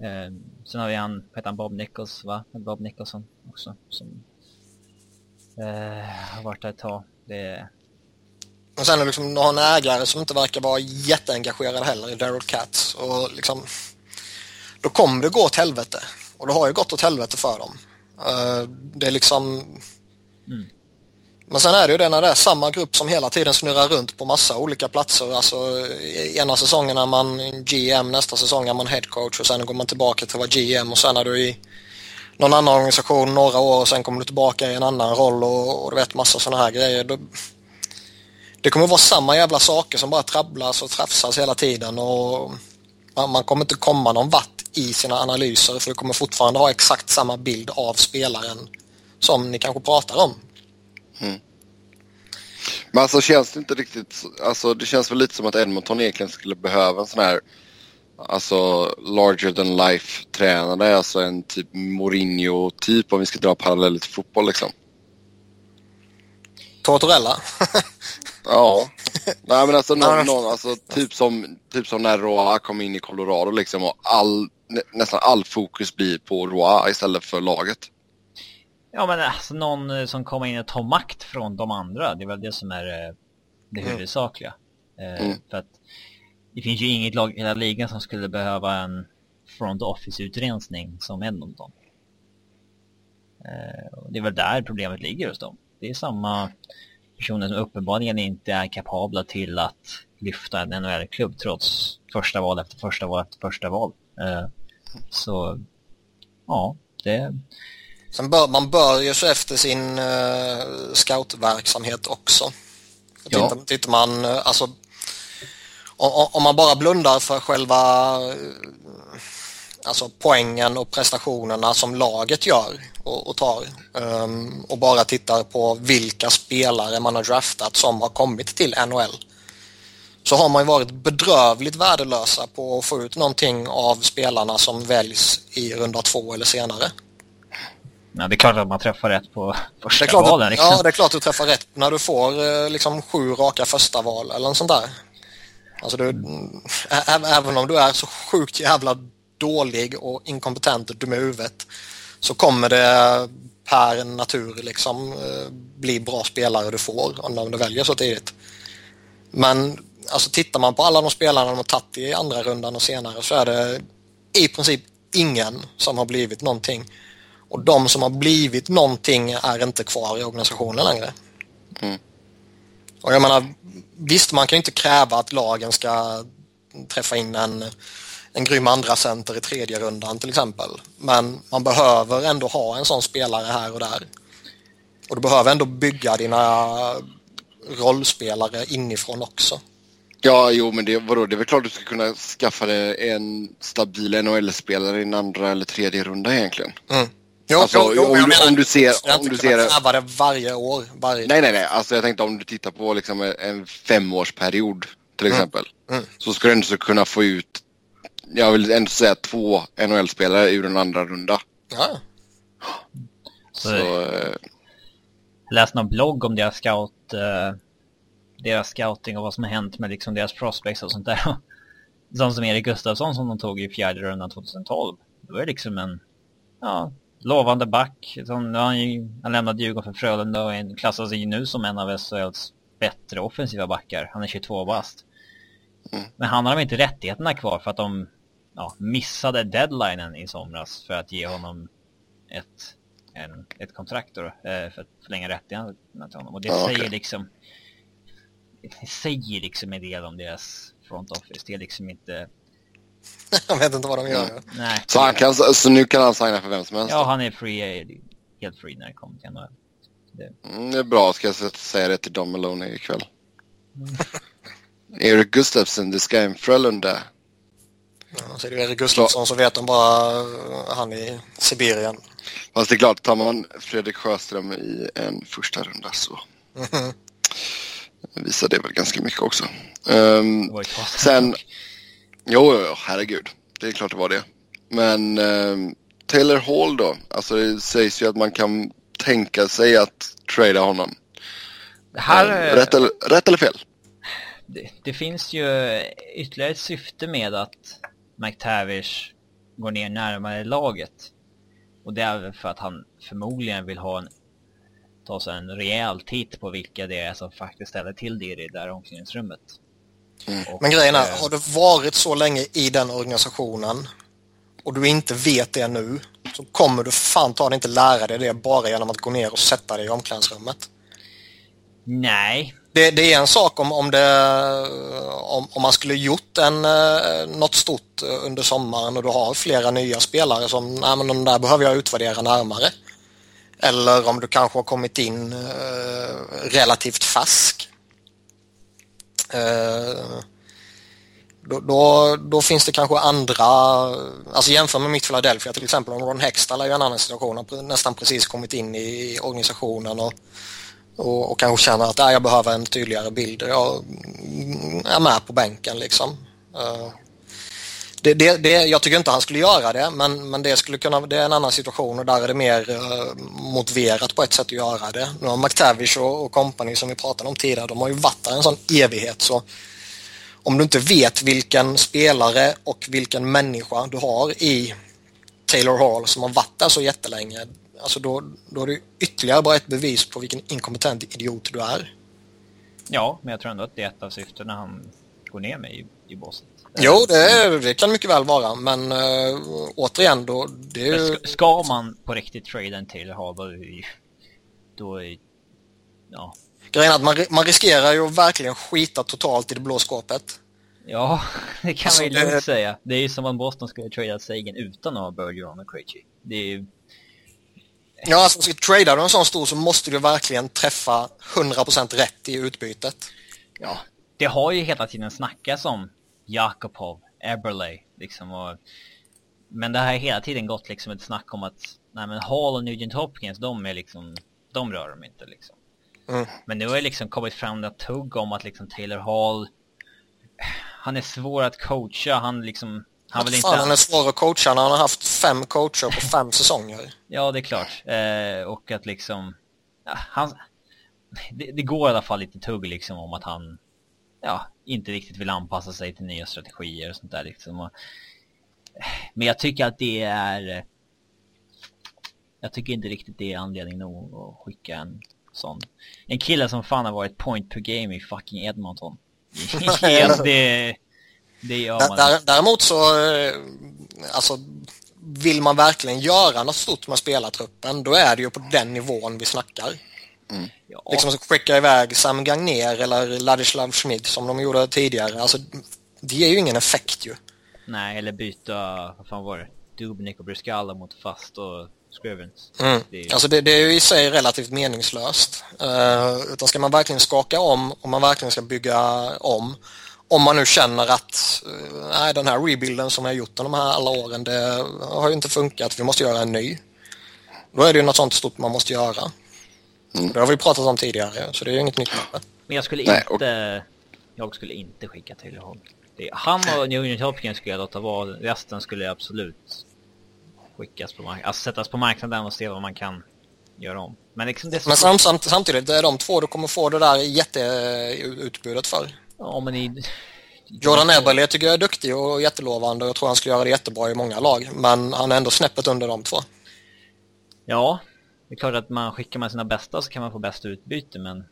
Speaker 2: Eh, sen har vi han, heter han, Bob Nichols, va? Bob Nicholson också, som... Eh, har varit där ett tag. Det,
Speaker 3: och sen liksom, har en ägare som inte verkar vara jätteengagerad heller i Daryl Katz. Och liksom, då kommer det gå åt helvete. Och det har ju gått åt helvete för dem. Uh, det är liksom...
Speaker 2: Mm.
Speaker 3: Men sen är det ju det när det är samma grupp som hela tiden snurrar runt på massa olika platser. Alltså ena säsongen är man GM, nästa säsong är man headcoach och sen går man tillbaka till att vara GM och sen är du i någon annan organisation några år och sen kommer du tillbaka i en annan roll och, och du vet massa sådana här grejer. Då, det kommer vara samma jävla saker som bara trabblas och trafsas hela tiden och man, kommer inte komma någon vart i sina analyser för du kommer fortfarande ha exakt samma bild av spelaren som ni kanske pratar om.
Speaker 1: Men alltså känns det inte riktigt, alltså det känns väl lite som att Edmonton egentligen skulle behöva en sån här Alltså larger than life tränare, alltså en typ Mourinho typ om vi ska dra paralleller till fotboll liksom.
Speaker 3: Tortorella?
Speaker 1: Ja. Nej men alltså, någon, någon, alltså typ, som, typ som när Roa kom in i Colorado liksom och all, nä, nästan all fokus blir på Roa istället för laget.
Speaker 2: ja men alltså någon eh, som kommer in och tar makt från de andra, det är väl det som är eh, det
Speaker 3: Mm.
Speaker 2: huvudsakliga. Eh,
Speaker 1: Mm.
Speaker 2: För att det finns ju inget lag i hela ligan som skulle behöva en front office-utrensning som Edmonton. Eh, och det är väl där problemet ligger hos dem. Det är samma personer som uppenbarligen inte är kapabla till att lyfta en NHL-klubb trots första val efter första val efter första val. Eh, så, ja, det...
Speaker 3: Sen bör, man bör ju se efter sin uh, scoutverksamhet också.
Speaker 2: Ja.
Speaker 3: Tittar, tittar man, eh, alltså om, om man bara blundar för själva alltså poängen och prestationerna som laget gör och, och tar ehm, och bara tittar på vilka spelare man har draftat som har kommit till NHL så har man ju varit bedrövligt värdelösa på att få ut någonting av spelarna som väljs i runda två eller senare.
Speaker 2: Ja, det är klart att man träffar rätt på
Speaker 3: Det
Speaker 2: första
Speaker 3: klart
Speaker 2: valen. Liksom.
Speaker 3: ja, det är klart att du träffar rätt när du får eh, liksom sju raka första val eller något sånt där. Alltså du, ä- även om du är så sjukt jävla dålig och inkompetent och dum i huvudet så kommer det per natur liksom eh, bli bra spelare du får om du väljer så tidigt. Men alltså tittar man på alla de spelarna de har tagit i andra rundan och senare så är det i princip ingen som har blivit någonting. Och de som har blivit någonting är inte kvar i organisationen längre.
Speaker 1: Mm.
Speaker 3: Och jag menar, visst man kan inte kräva att lagen ska träffa in en, en grym andra center i tredje rundan till exempel. Men man behöver ändå ha en sån spelare här och där. Och du behöver ändå bygga dina rollspelare inifrån också.
Speaker 1: Ja, jo, men det, vadå, det är väl klart du ska kunna skaffa dig en stabil NHL-spelare i en andra eller tredje runda egentligen.
Speaker 3: Mm. Jo,
Speaker 1: Alltså,
Speaker 3: jo, jo,
Speaker 1: om
Speaker 3: menar,
Speaker 1: om du ser- om du ser-
Speaker 3: det varje år. Varje...
Speaker 1: Nej, nej, nej. Alltså jag tänkte om du tittar på liksom en femårsperiod till exempel.
Speaker 3: Mm.
Speaker 1: Så ska du ändå kunna få ut, jag vill ändå säga två NHL-spelare ur en andra runda.
Speaker 3: Ja.
Speaker 2: Så,
Speaker 1: Så, eh,
Speaker 2: Jag läste någon blogg om deras scout, eh, deras scouting och vad som har hänt med liksom deras prospects och sånt där. Sån som Erik Gustafsson som de tog i fjärde rundan 2012. Det var ju liksom en, ja, lovande back. Som, han, ju- han lämnade Djurgården för Frölunda och klassas ju nu som en av SHLs bättre offensiva backar. Han är 22 bast.
Speaker 1: Mm.
Speaker 2: Men han har de inte rättigheterna kvar för att de ja, missade deadlinen i somras för att ge honom ett, en, ett kontrakt då, eh, för att förlänga rättigheterna till honom. Och det
Speaker 1: Ja,
Speaker 2: säger liksom det säger liksom en del om deras front office. Det är liksom inte...
Speaker 3: Jag vet inte vad de gör.
Speaker 1: Mm.
Speaker 2: Nej.
Speaker 1: så, han kan, så nu kan han signa för vem som helst?
Speaker 2: Ja, han är free, helt free när det kommer till NHL.
Speaker 1: Mm, det är bra, ska jag säga det till Dom Maloney ikväll. Erik Gustafsson, det ska en Frölunda.
Speaker 3: Ja, så är det Erik Gustafsson så vet de bara eh, han i Sibirien.
Speaker 1: Fast det är klart, tar man Fredrik Sjöström i en första runda så visar det väl ganska mycket också.
Speaker 2: Tag sedan.
Speaker 1: Sen, jo, jo, jo, herregud. Det är klart det var det. Men ehm, Taylor Hall då? Alltså det sägs ju att man kan tänka sig att trada honom.
Speaker 2: Det här...
Speaker 1: Ehm,
Speaker 2: eh,
Speaker 1: rätt, eller, rätt eller fel?
Speaker 2: det, det finns ju ytterligare ett syfte med att McTavish går ner närmare laget. Och det är för att han förmodligen vill ha en ta sig en rejäl titt på vilka det är som faktiskt ställer till det i det där omklädningsrummet.
Speaker 1: Mm.
Speaker 2: Och,
Speaker 3: Men grejen är,
Speaker 2: eh,
Speaker 3: har du varit så länge i den organisationen och du inte vet det nu så kommer du fan ta dig inte lära dig det bara genom att gå ner och sätta dig i omklädningsrummet.
Speaker 2: Nej,
Speaker 3: det, det är en sak om, om, det, om, om man skulle gjort en, eh, något stort eh, under sommaren och du har flera nya spelare som Nej, men de där behöver jag utvärdera närmare. Eller om du kanske har kommit in eh, relativt färsk. Eh, då, då, då finns det kanske andra, alltså jämför med mitt Philadelphia till exempel, om Ron Hextall är ju en annan situation, han har nästan precis kommit in i organisationen och och, och kanske känner att äh, jag behöver en tydligare bild. Jag är med på bänken liksom. Eh, det, det, det, jag tycker inte han skulle göra det men, men det, skulle kunna, det är en annan situation och där är det mer uh, motiverat på ett sätt att göra det. Nu har McTavish och, och company som vi pratade om tidigare, de har ju varit där en sån evighet så om du inte vet vilken spelare och vilken människa du har i Taylor Hall som har varit där så jättelänge alltså då, då är det ytterligare bara ett bevis på vilken inkompetent idiot du är.
Speaker 2: ja, men jag tror ändå att det är ett av syftena han går ner med i, i båset.
Speaker 3: Jo, det, det kan mycket väl vara, men äh, återigen då, det är ju...
Speaker 2: ska, man på riktigt trada en Taylor Hall då är ja,
Speaker 3: Grejen är att man, man riskerar ju att verkligen skita totalt i det blå skåpet.
Speaker 2: ja, det kan
Speaker 3: Alltså,
Speaker 2: man ju
Speaker 3: det-
Speaker 2: lugnt säga. Det är ju som om Boston skulle trada Sagan utan att ha Bergeron och Krejci. Det är ju,
Speaker 3: Ja, alltså ska tradea du en sån stor så måste du verkligen träffa 100% rätt i utbytet.
Speaker 2: ja, det har ju hela tiden snackats om Jakobov, Eberle, liksom och men det har hela tiden gått liksom ett snack om att nej men Hall och Nugent Hopkins, de är liksom, de rör de inte liksom.
Speaker 3: Mm.
Speaker 2: Men nu har det liksom kommit fram ett tugg om att liksom Taylor Hall, han är svår att coacha, han liksom, Han vill inte...
Speaker 3: Fan, han är svår att coacha när han har haft fem coacher på fem säsonger.
Speaker 2: Ja, det är klart. Eh, och att liksom... Ja, han... Det, det går i alla fall lite tugg liksom om att han ja, inte riktigt vill anpassa sig till nya strategier och sånt där liksom. Och, men jag tycker att det är... Jag tycker inte riktigt det är anledning nog att skicka en sån. En kille som fan har varit point per game i fucking Edmonton. Det,
Speaker 3: däremot så, eh, alltså vill man verkligen göra något stort med spelartruppen, då är det ju på den nivån vi snackar.
Speaker 2: Ja,
Speaker 3: Liksom att skicka iväg Sam Gagner eller Ladislav Schmid som de gjorde tidigare. Alltså, det ger ju ingen effekt ju.
Speaker 2: nej, eller byta, vad fan var det? Dubnik och Bruscala mot Fast och Scrivens.
Speaker 3: Mm.
Speaker 2: Det ju-
Speaker 3: Alltså det, det är ju i sig relativt meningslöst. Uh, utan ska man verkligen skaka om, om man verkligen ska bygga om, om man nu känner att uh, nej, den här rebuilden som har gjort de här alla åren, det har ju inte funkat, vi måste göra en ny. Då är det ju något sånt stort man måste göra.
Speaker 1: Mm.
Speaker 3: Det har vi pratat om tidigare, så det är ju inget nytt.
Speaker 2: Men jag skulle
Speaker 1: Nej,
Speaker 2: inte... Jag skulle inte skicka till. Det, han och New Union Hopkins skulle jag låta vara. Resten skulle jag absolut skickas på marknaden. Alltså sättas på marknaden och se vad man kan göra om. Men liksom det är så...
Speaker 3: Men sam, sam, samtidigt, det är de två du kommer få det där jätteutbudet för.
Speaker 2: Ja, men i...
Speaker 3: Jordan Eberle tycker jag är duktig och jättelovande och jag tror han skulle göra det jättebra i många lag. Men han är ändå snäppet under de två.
Speaker 2: Ja, det är klart att man skickar man sina bästa så kan man få bästa utbyte, men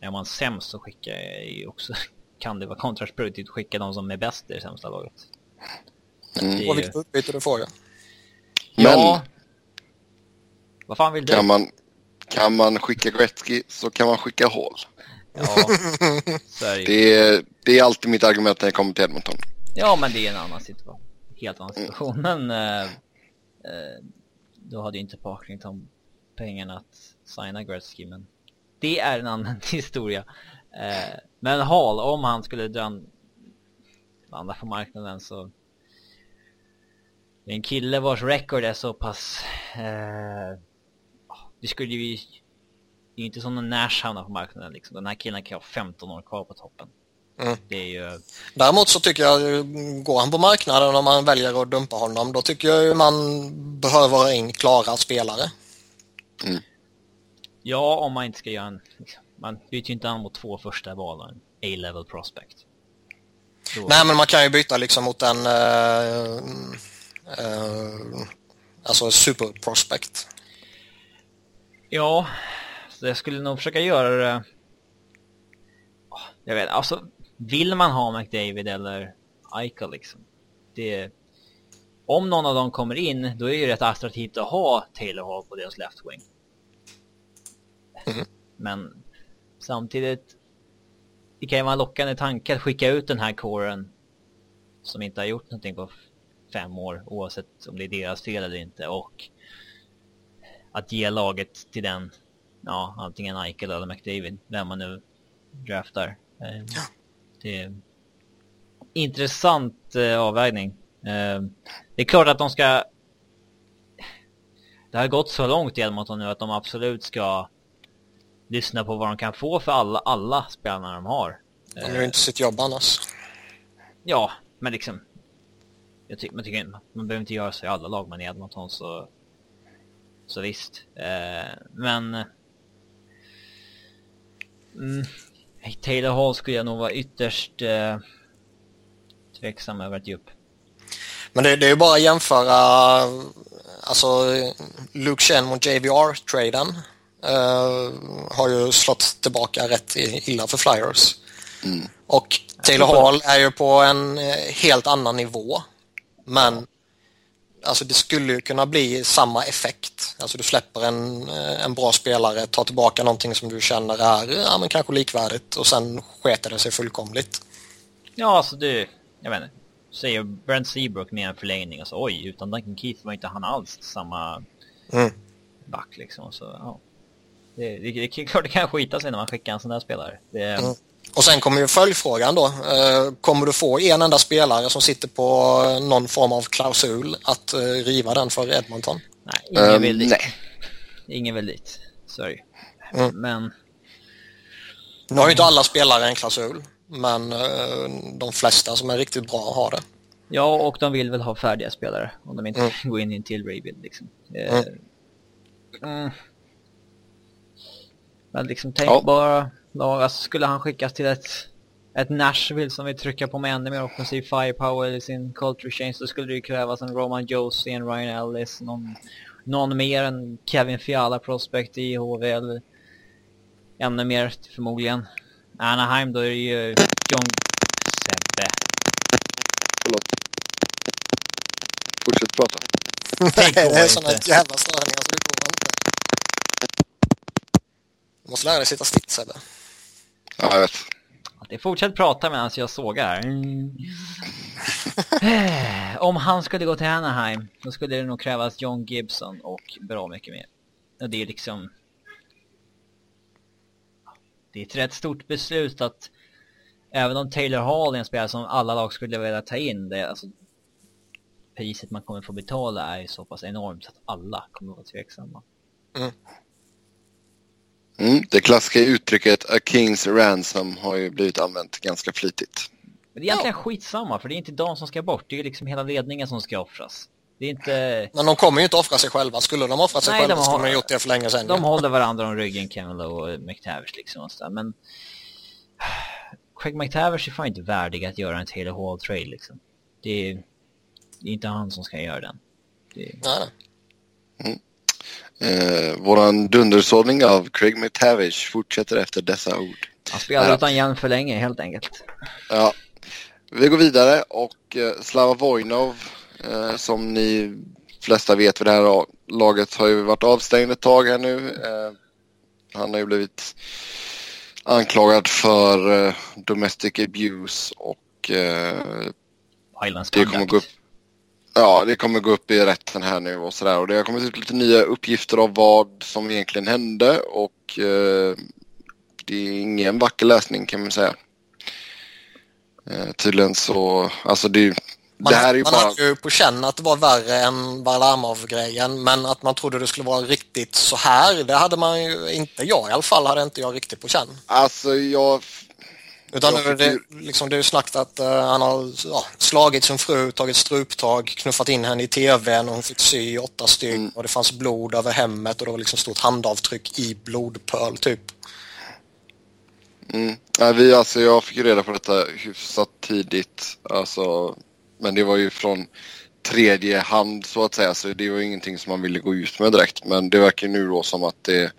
Speaker 2: är man sämst så skickar jag också... Kan det vara kontraproduktivt att skicka de som är bäst i det sämsta laget.
Speaker 1: Mm.
Speaker 2: Det är
Speaker 3: Och vilket utbyte du får ju.
Speaker 2: Ja. Vad fan vill du?
Speaker 1: Kan man, kan man skicka Gretzky så kan man skicka Hall.
Speaker 2: Ja, så är det ju.
Speaker 1: Det är, det är alltid mitt argument när jag kommer till Edmonton.
Speaker 2: Ja, men det är en annan situation. Helt annan
Speaker 1: Mm.
Speaker 2: situation. Men eh, eh, då hade ju inte Parklington pengarna att signa Gretzky, men det är en annan historia. Eh, men Hall, om han skulle andra på marknaden så en kille vars record är så pass eh, det skulle ju det är ju inte som när Nash hamnar på marknaden liksom. Den här killen kan ha 15 år kvar på toppen.
Speaker 3: Mm.
Speaker 2: Det är ju
Speaker 3: Däremot så tycker jag, går han på marknaden och man väljer att dumpa honom, då tycker jag ju man behöver in klara spelare.
Speaker 2: Ja, om man inte ska göra en... Man byter ju inte an mot två första valen. A-level prospect. Då,
Speaker 3: Nej, men man kan ju byta liksom mot en eh, eh, alltså super prospect.
Speaker 2: Ja, så jag skulle nog försöka göra det... Ja, Jag vet alltså, vill man ha McDavid eller Eichel liksom? Det... Om någon av dem kommer in, då är det ju rätt attraktivt att ha Taylor Hall på deras left wing.
Speaker 3: Mhm.
Speaker 2: Men samtidigt, det kan ju vara en lockande tanke att skicka ut den här kåren som inte har gjort någonting på fem år, oavsett om det är deras fel eller inte, och att ge laget till den, ja, antingen Eichel eller McDavid, vem man nu draftar. Eh, Det är intressant eh, avvägning. Eh, det är klart att de ska... Det har gått så långt i Edmonton nu att de absolut ska lyssna på vad de kan få för alla, alla spelarna de har.
Speaker 3: De gör inte sitt jobb annars.
Speaker 2: Ja, men liksom... Jag ty man tycker man behöver inte göra så i alla lag, men i Edmonton så... Så visst. Eh, men... Mm, Taylor Hall skulle jag nog vara ytterst eh, tveksam över att ge upp.
Speaker 3: Men det, det är ju bara att jämföra alltså Luke Chen mot JVR-traden. Uh, har ju slått tillbaka rätt i- illa för Flyers. Och Taylor Hall är ju på en eh, helt annan nivå. Men alltså det skulle ju kunna bli samma effekt. Alltså du släpper en, eh, en bra spelare, tar tillbaka någonting som du känner är ja, men kanske likvärdigt och sen sketer det sig fullkomligt.
Speaker 2: Ja, alltså du... Jag vet inte. Säger Brent Seabrook med en förlängning och så oj, utan Duncan Keith var inte han alls samma
Speaker 3: Mm.
Speaker 2: back liksom. Så, ja. Det, det, det är klart det kan skita sig när man skickar en sån där spelare. Det,
Speaker 3: Mm. Och sen kommer ju följdfrågan då. Eh, Kommer du få en enda spelare som sitter på någon form av klausul att eh, riva den för Edmonton?
Speaker 2: Nej, ingen
Speaker 1: Ehm,
Speaker 2: vill dit.
Speaker 1: nej.
Speaker 2: Ingen vill dit. Sorry.
Speaker 3: Mm.
Speaker 2: Men,
Speaker 3: Nu har ju inte alla spelare en klausul, men eh, de flesta som är riktigt bra har det.
Speaker 2: Ja, och de vill väl ha färdiga spelare om de inte mm. går in i en till rebuild liksom. Eh, mm. Mm. Men liksom tänk ja. bara, alltså, skulle han skickas till ett, ett Nashville som vill trycka på med ännu mer offensiv firepower i sin culture change så skulle det ju krävas en Roman Josie, en Ryan Ellis, någon, någon mer än Kevin Fiala prospect i HVL. Ännu mer förmodligen. Anaheim då är det ju John Sebbe.
Speaker 1: Förlåt. Fortsätt prata.
Speaker 3: Nej, det är sådana jävla störningar så det går inte. Du måste lära dig sitta still Sebbe.
Speaker 1: Ja, jag vet.
Speaker 2: Det fortsätt prata medan jag sågar. Mm. Om han skulle gå till Anaheim, då skulle det nog krävas John Gibson och bra mycket mer. Och det är liksom... Det är ett rätt stort beslut att även om Taylor Hall är en spelare som alla lag skulle vilja ta in, det, alltså, priset man kommer få betala är så pass enormt så att alla kommer att vara tveksamma. Mm.
Speaker 1: Mm, det klassiska uttrycket a king's ransom har ju blivit använt ganska flitigt.
Speaker 2: Men det är egentligen ja. skitsamma för det är inte de som ska bort, det är liksom hela ledningen som ska offras. Det är inte...
Speaker 3: Men de kommer ju inte offra sig själva. Skulle de offra sig Nej, själva de skulle de gjort det för länge sedan.
Speaker 2: De ja. håller varandra om ryggen, Kevin Lowe och McTavish liksom. Och så Men Craig McTavish är fan inte värdig att göra en Taylor Hall-trade liksom. Det är, det är, inte han som ska göra den. Det... Nej.
Speaker 1: Mm. Eh, våran dundersållning av Craig McTavish fortsätter efter dessa ord.
Speaker 2: Han spelar utan hjälm för länge helt enkelt.
Speaker 1: Ja. Vi går vidare och eh, Slava Vojnov eh, som ni flesta vet vid det här laget har ju varit avstängd ett tag här nu. Eh, han har ju blivit anklagad för eh, domestic abuse och eh, det kommer gå upp Ja, det kommer gå upp i rätten här nu och sådär. Och det har kommit ut lite nya uppgifter av vad som egentligen hände och eh, det är ingen vacker läsning kan man säga. Eh, tydligen så, alltså det,
Speaker 3: man,
Speaker 1: det här är
Speaker 3: ju
Speaker 1: man
Speaker 3: bara... hade ju på känn att det var värre än Varlamov-grejen men att man trodde det skulle vara riktigt så här, det hade man ju inte jag i alla fall, hade inte jag riktigt på känn.
Speaker 1: Alltså jag
Speaker 3: utan nu är det, liksom, det är ju snackat att uh, han har ja, slagit sin fru, tagit struptag, knuffat in henne i tvn och hon fick sy åtta stygn mm. och det fanns blod över hemmet och det var liksom stort handavtryck i blodpöl typ.
Speaker 1: Mm. Ja, vi, alltså, jag fick reda på detta hyfsat tidigt. Alltså, men det var ju från tredje hand så att säga så det var ingenting som man ville gå ut med direkt. Men det verkar nu då som att det,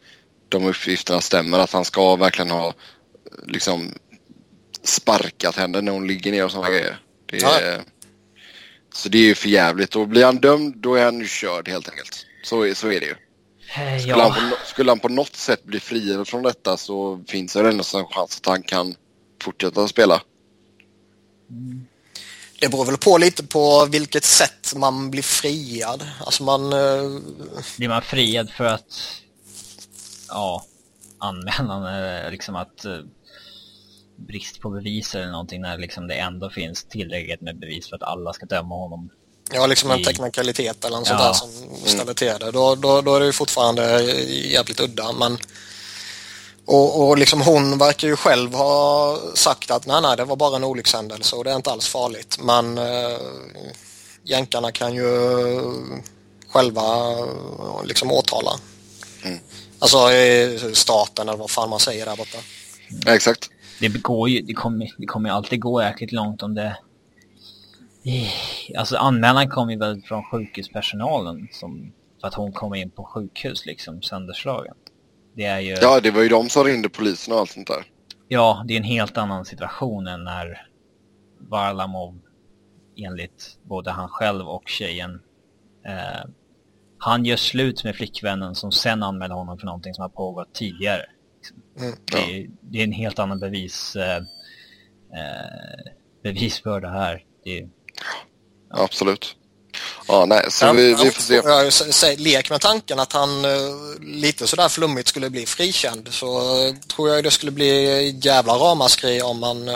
Speaker 1: de uppgifterna stämmer att han ska verkligen ha liksom sparkat henne när hon ligger ner och sådana grejer. Det är, ja. Så det är ju för jävligt. Och blir han dömd då är han ju körd helt enkelt. Så, så är det ju.
Speaker 2: Eh,
Speaker 1: skulle, ja. han på, skulle han på något sätt bli friad från detta så finns det ändå en chans att han kan fortsätta spela.
Speaker 3: Mm. Det beror väl på lite på vilket sätt man blir friad. Alltså man... Uh...
Speaker 2: Blir man friad för att... Ja, anmälan liksom att uh, brist på bevis eller någonting när liksom det ändå finns tillräckligt med bevis för att alla ska döma honom.
Speaker 3: Ja, liksom en teknikalitet eller något ja. sånt där som ställer till det. Då, då, då är det ju fortfarande jävligt udda. Men... Och, och liksom hon verkar ju själv ha sagt att nej, nej, det var bara en olyckshändelse och det är inte alls farligt. Men äh, jänkarna kan ju själva liksom åtala. Mm. Alltså staten eller vad fan man säger där borta.
Speaker 1: Ja, exakt
Speaker 2: det går ju, det kommer, det kommer alltid gå jäkligt långt om det... Alltså anmälan kom ju väl från sjukhuspersonalen som, för att hon kom in på sjukhus liksom, sönderslagen. Det är ju...
Speaker 1: Ja, det var ju de som ringde polisen och allt sånt där.
Speaker 2: Ja, det är en helt annan situation än när Varlamov enligt både han själv och tjejen eh, han gör slut med flickvännen som sen anmäler honom för någonting som har pågått tidigare. Mm, ja. det, är, det, är en helt annan bevis, eh, eh bevisbörda här. Det, ja.
Speaker 1: Absolut. Ja, nej, så ja, vi, vi får se.
Speaker 3: Jag säger, lek med tanken att han eh, lite sådär flummigt skulle bli frikänd så tror jag det skulle bli jävla ramaskri om man eh,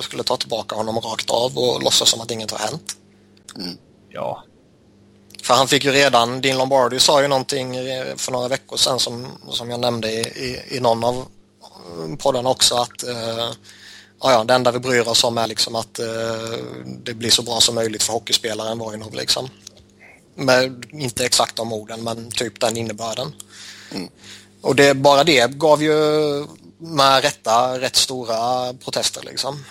Speaker 3: skulle ta tillbaka honom rakt av och låtsas som att inget har hänt.
Speaker 2: Mm. Ja,
Speaker 3: för han fick ju redan, Dean Lombardi sa ju någonting eh, för några veckor sedan som, som jag nämnde i, i, i någon av poddarna också att, eh, ja, det enda vi bryr oss om är liksom att uh, det blir så bra som möjligt för hockeyspelaren Vojnov liksom. Med, inte exakt de orden, men typ den innebörden. Mm. Och det, bara det gav ju med rätta rätt stora protester liksom.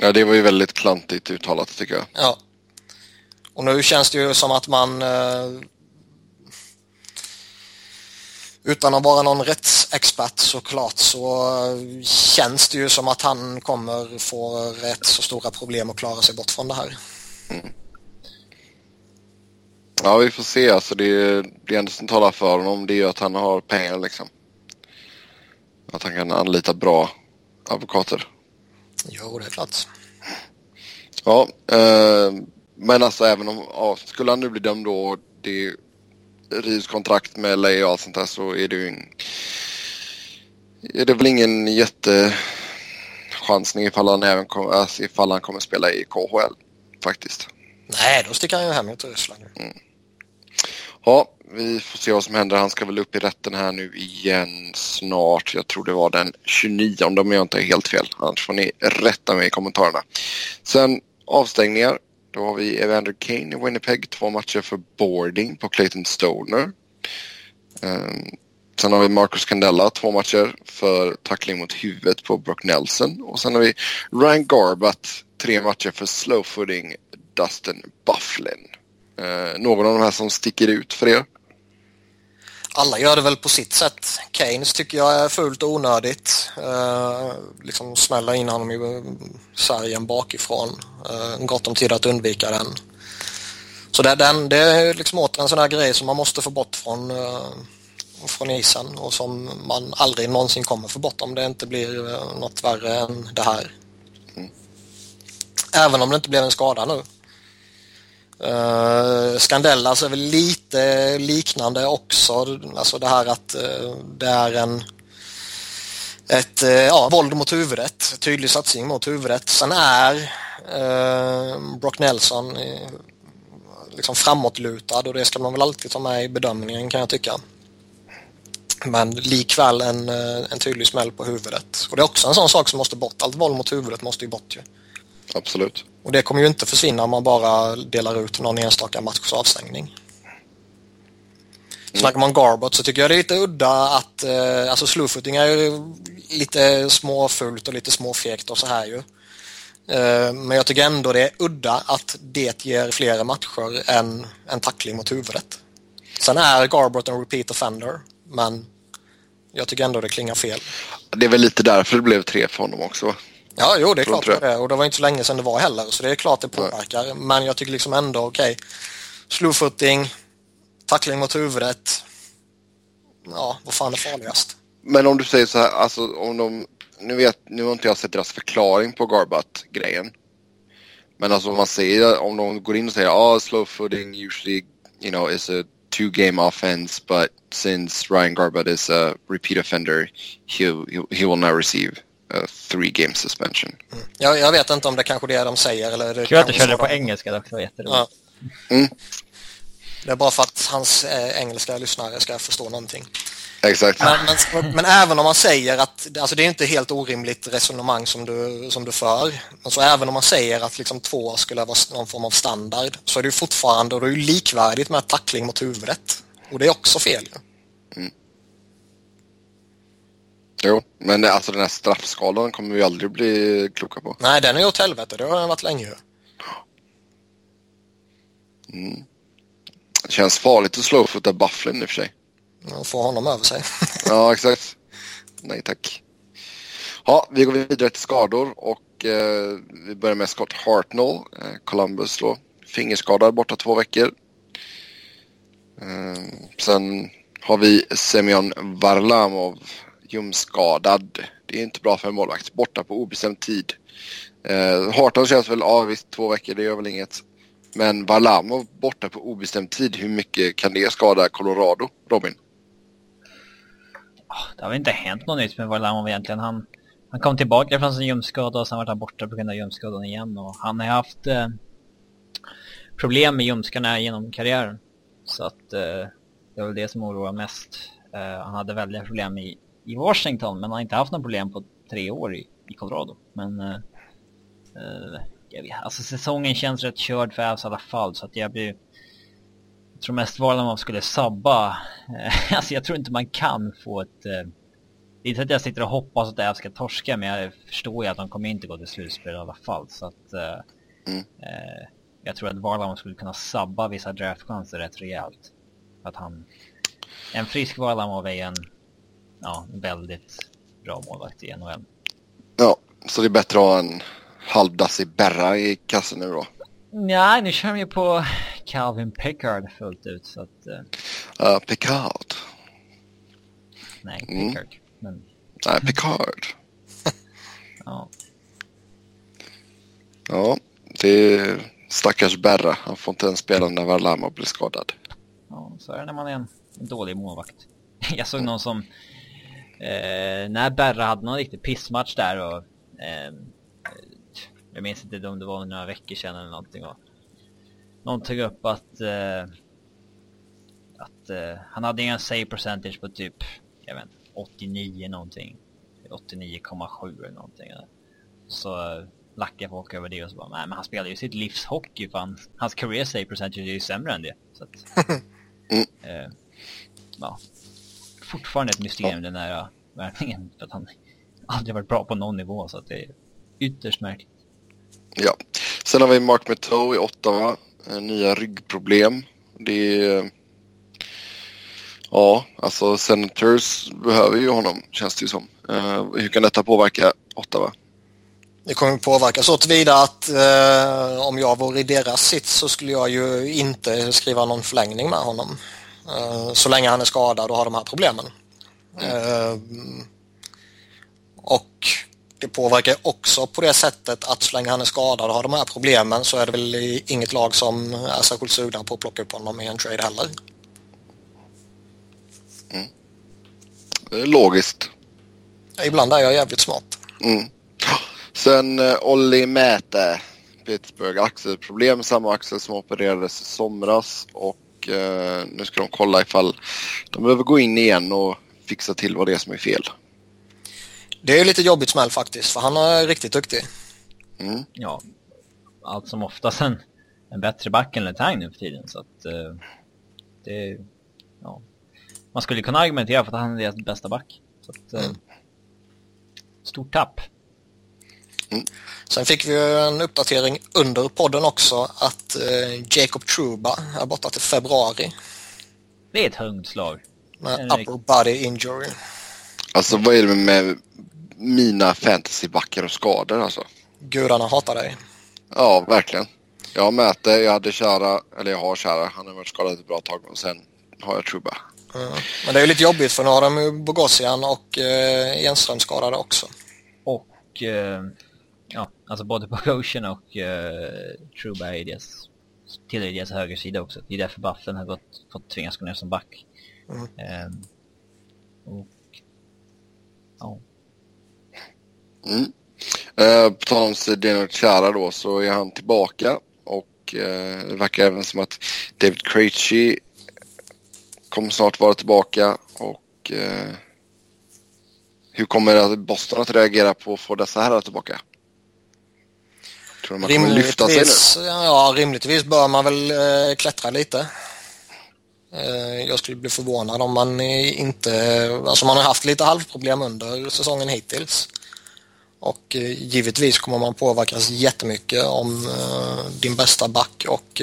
Speaker 1: Ja, det var ju väldigt klantigt uttalat tycker jag.
Speaker 3: Ja. Och nu känns det ju som att man uh, utan att vara någon rättsexpert såklart så känns det ju som att han kommer få rätt så stora problem att klara sig bort från det här. Mm.
Speaker 1: Ja, vi får se. Alltså det, det enda som talar för honom det är ju att han har pengar liksom. Att han kan anlita bra advokater.
Speaker 3: Jo, det är klart.
Speaker 1: Ja, eh, men alltså även om, ja, skulle han nu bli dömd då, det rivs kontrakt med LA och allt sånt där så är det ju en, är det väl ingen jättechansning ifall han även kom, alltså ifall han kommer spela i KHL faktiskt.
Speaker 3: Nej, då sticker han ju hem till Ryssland. Mm.
Speaker 1: Ja, vi får se vad som händer. Han ska väl upp i rätten här nu igen snart. Jag tror det var den 29 om jag inte är helt fel. Annars får ni rätta mig i kommentarerna. Sen avstängningar. Då har vi Evander Kane i Winnipeg. Två matcher för boarding på Clayton Stoner. Um, sen har vi Marcus Candela. Två matcher för tackling mot huvudet på Brock Nelson. Och sen har vi Ryan Garbutt. Tre matcher för slowfooting Dustin Bufflin. Uh, någon av de här som sticker ut för er?
Speaker 3: Alla gör det väl på sitt sätt. Keynes tycker jag är fullt onödigt. Eh, liksom smälla in honom i sargen bakifrån. Eh, gott om tid att undvika den. Så det, den, det är liksom åter en sån här grej som man måste få bort från, eh, från isen och som man aldrig någonsin kommer få bort om det inte blir eh, något värre än det här. Mm. Även om det inte blev en skada nu. Eh, uh, Scandellas är väl lite liknande också. Alltså det här att uh, det är en ett uh, ja, våld mot huvudet, tydlig satsning mot huvudet. Sen är uh, Brock Nelson uh, liksom framåtlutad och det ska man väl alltid ta med i bedömningen kan jag tycka. Men likväl en, en tydlig smäll på huvudet. Och det är också en sån sak som måste bort. Allt våld mot huvudet måste ju bort ju.
Speaker 1: Absolut.
Speaker 3: Och det kommer ju inte försvinna om man bara delar ut någon enstaka matchs avstängning. Mm. Snackar man Garbot så tycker jag det är lite udda att, eh, alltså slowfooting är ju lite småfult och lite småfegt och så här ju. Eh, men jag tycker ändå det är udda att det ger fler matcher än en tackling mot huvudet. Sen är Garbot en repeat offender, men jag tycker ändå det klingar fel.
Speaker 1: Det är väl lite därför det blev tre för honom också.
Speaker 3: Ja, jo det är klart det är. Och det var inte så länge sedan det var heller. Så det är klart det påverkar. Nej. Men jag tycker liksom ändå, okej. Okay, slowfooting, tackling mot huvudet. Ja, vad fan är farligast?
Speaker 1: Men om du säger så här, alltså om de... Nu, vet, nu har inte jag sett deras förklaring på Garbutt-grejen. Men alltså om man säger, om de går in och säger ah, slow footing usually, you know, is a two game offense, but since Ryan Garbutt is a repeat offender, he, he will not receive a three game suspension.
Speaker 3: Mm. Jag, jag, vet inte om det kanske är det de säger eller... Det
Speaker 2: Kul att du körde det på engelska, det var jätteroligt. Ja. Mm.
Speaker 3: Det är bara för att hans eh, engelska lyssnare ska förstå någonting.
Speaker 1: Exakt.
Speaker 3: Men, men, men, även om man säger att, alltså det är inte helt orimligt resonemang som du, som du för. Alltså även om man säger att liksom två skulle vara någon form av standard så är det fortfarande, och det är likvärdigt med tackling mot huvudet. Och det är också fel. Mm.
Speaker 1: Jo, men alltså den här straffskalan kommer vi aldrig bli kloka på.
Speaker 3: Nej, den är ju åt helvete. Det har den varit länge.
Speaker 1: Mm. Det känns farligt att slowfoota Bufflin i och för sig.
Speaker 3: Ja, få honom över sig.
Speaker 1: ja, exakt. Nej tack. Ja, vi går vidare till skador och eh, vi börjar med Scott Hartnell, eh, Columbus då. Fingerskadad borta två veckor. Eh, sen har vi Semyon Varlamov, ljumskadad. Det är inte bra för en målvakt. Borta på obestämd tid. Eh, Harton känns väl, ja visst, två veckor, det gör väl inget. Men Valamov borta på obestämd tid, hur mycket kan det skada Colorado, Robin?
Speaker 2: Ah, det har väl inte hänt något nytt med Valamov egentligen. Han, han kom tillbaka från sin ljumskada och sen var han borta på grund av ljumskadan igen. Och han har haft eh, problem med ljumskarna genom karriären. Så att eh, det är väl det som oroar mest. Eh, han hade väldiga problem i, i Washington men han har inte haft några problem på tre år i, i Colorado. Men uh, uh, jag vet, alltså säsongen känns rätt körd för Avs i alla fall så att jag blir jag tror mest var man skulle sabba. alltså jag tror inte man kan få ett... Det är inte att jag sitter och hoppas att Avs ska torska men jag förstår ju att de kommer inte gå till slutspel i alla fall så att... Mm. Eh, jag tror att Varlam skulle kunna sabba vissa draftchanser rätt rejält. Att han... En frisk Varlamov är en ja, väldigt bra målvakt i NHL.
Speaker 1: Ja, så det är bättre att ha en halvdassig Berra i kassen nu då?
Speaker 2: Nej, nu kör vi på Calvin Pickard fullt ut så att...
Speaker 1: Uh, uh Pickard.
Speaker 2: Nej, mm. Pickard. Mm. Men...
Speaker 1: Nej, Pickard.
Speaker 2: ja.
Speaker 1: Ja, det är stackars Berra. Han får inte ens spela när Varlamov blir skadad.
Speaker 2: Ja, så är det när man är en dålig målvakt. Jag såg någon som... Eh, när Berra hade någon riktig pissmatch där och... Eh, jag minns inte om det var några veckor sedan eller någonting. Och någon tog upp att... Eh, att eh, han hade en save percentage på typ... Jag vet 89 någonting. 89,7 eller någonting. Så lacka folk över det och så bara, nej men han spelar ju sitt livs hockey för han, hans career save percentage är ju sämre än det. Så att, mm. eh, ja. Fortfarande ett mysterium ja. den där värvningen för att han aldrig varit bra på någon nivå så att det är ytterst märkligt.
Speaker 1: Ja, sen har vi Mark Meteau i Ottawa, nya ryggproblem. Det är Ja, alltså Senators behöver ju honom känns det ju som. Uh, hur kan detta påverka Ottawa?
Speaker 3: Det kommer påverka så tillvida att eh, om jag vore i deras sits så skulle jag ju inte skriva någon förlängning med honom. Eh, så länge han är skadad och har de här problemen. Eh, och det påverkar också på det sättet att så länge han är skadad och har de här problemen så är det väl inget lag som är särskilt sugna på att plocka upp honom i en trade heller.
Speaker 1: Mm. Logiskt.
Speaker 3: Ibland är jag jävligt smart.
Speaker 1: Mm. Sen uh, Olli Mäte, Pittsburgh, axelproblem. Samma axel som opererades i somras. Och uh, nu ska de kolla ifall de behöver gå in igen och fixa till vad det är som är fel.
Speaker 3: Det är lite jobbigt smäll faktiskt, för han är riktigt duktig.
Speaker 2: Mm. Ja, allt som oftast en, en bättre back än Letang nu för tiden. Så att uh, det, ja. Man skulle kunna argumentera för att han är deras bästa back. Så att, mm. Stort tapp.
Speaker 3: Mm. Sen fick vi en uppdatering under podden också att eh, Jacob Truba är borta till februari.
Speaker 2: Det är ett hundslag.
Speaker 3: Med upper body injury.
Speaker 1: Alltså vad är det med mina fantasybackar och skador alltså?
Speaker 3: Gudarna hatar dig.
Speaker 1: Ja, verkligen. Jag Mäte, jag hade Kära, eller jag har Kära, han har varit skadad ett bra tag och sen har jag Truba.
Speaker 3: Mm. Men det är ju lite jobbigt för nu har de ju Bogosian och eh, Enström skadade också.
Speaker 2: Och eh, ja, alltså både Bogosian och uh, Truba är deras, tillhör deras högersida också. Det är därför Buffen har gått, fått tvingas gå ner som back. Mm. Um, och, ja.
Speaker 1: Mm. Uh, på tal om Zdeno Chara då så är han tillbaka och uh, det verkar även som att David Krejci kommer snart vara tillbaka och uh, hur kommer Boston att reagera på att få dessa herrar tillbaka? Tror man kommer lyfta sig nu?
Speaker 3: Ja, rimligtvis bör man väl äh, klättra lite. Äh, jag skulle bli förvånad om man inte... Alltså man har haft lite halvproblem under säsongen hittills. Och äh, givetvis kommer man påverkas jättemycket om din bästa back och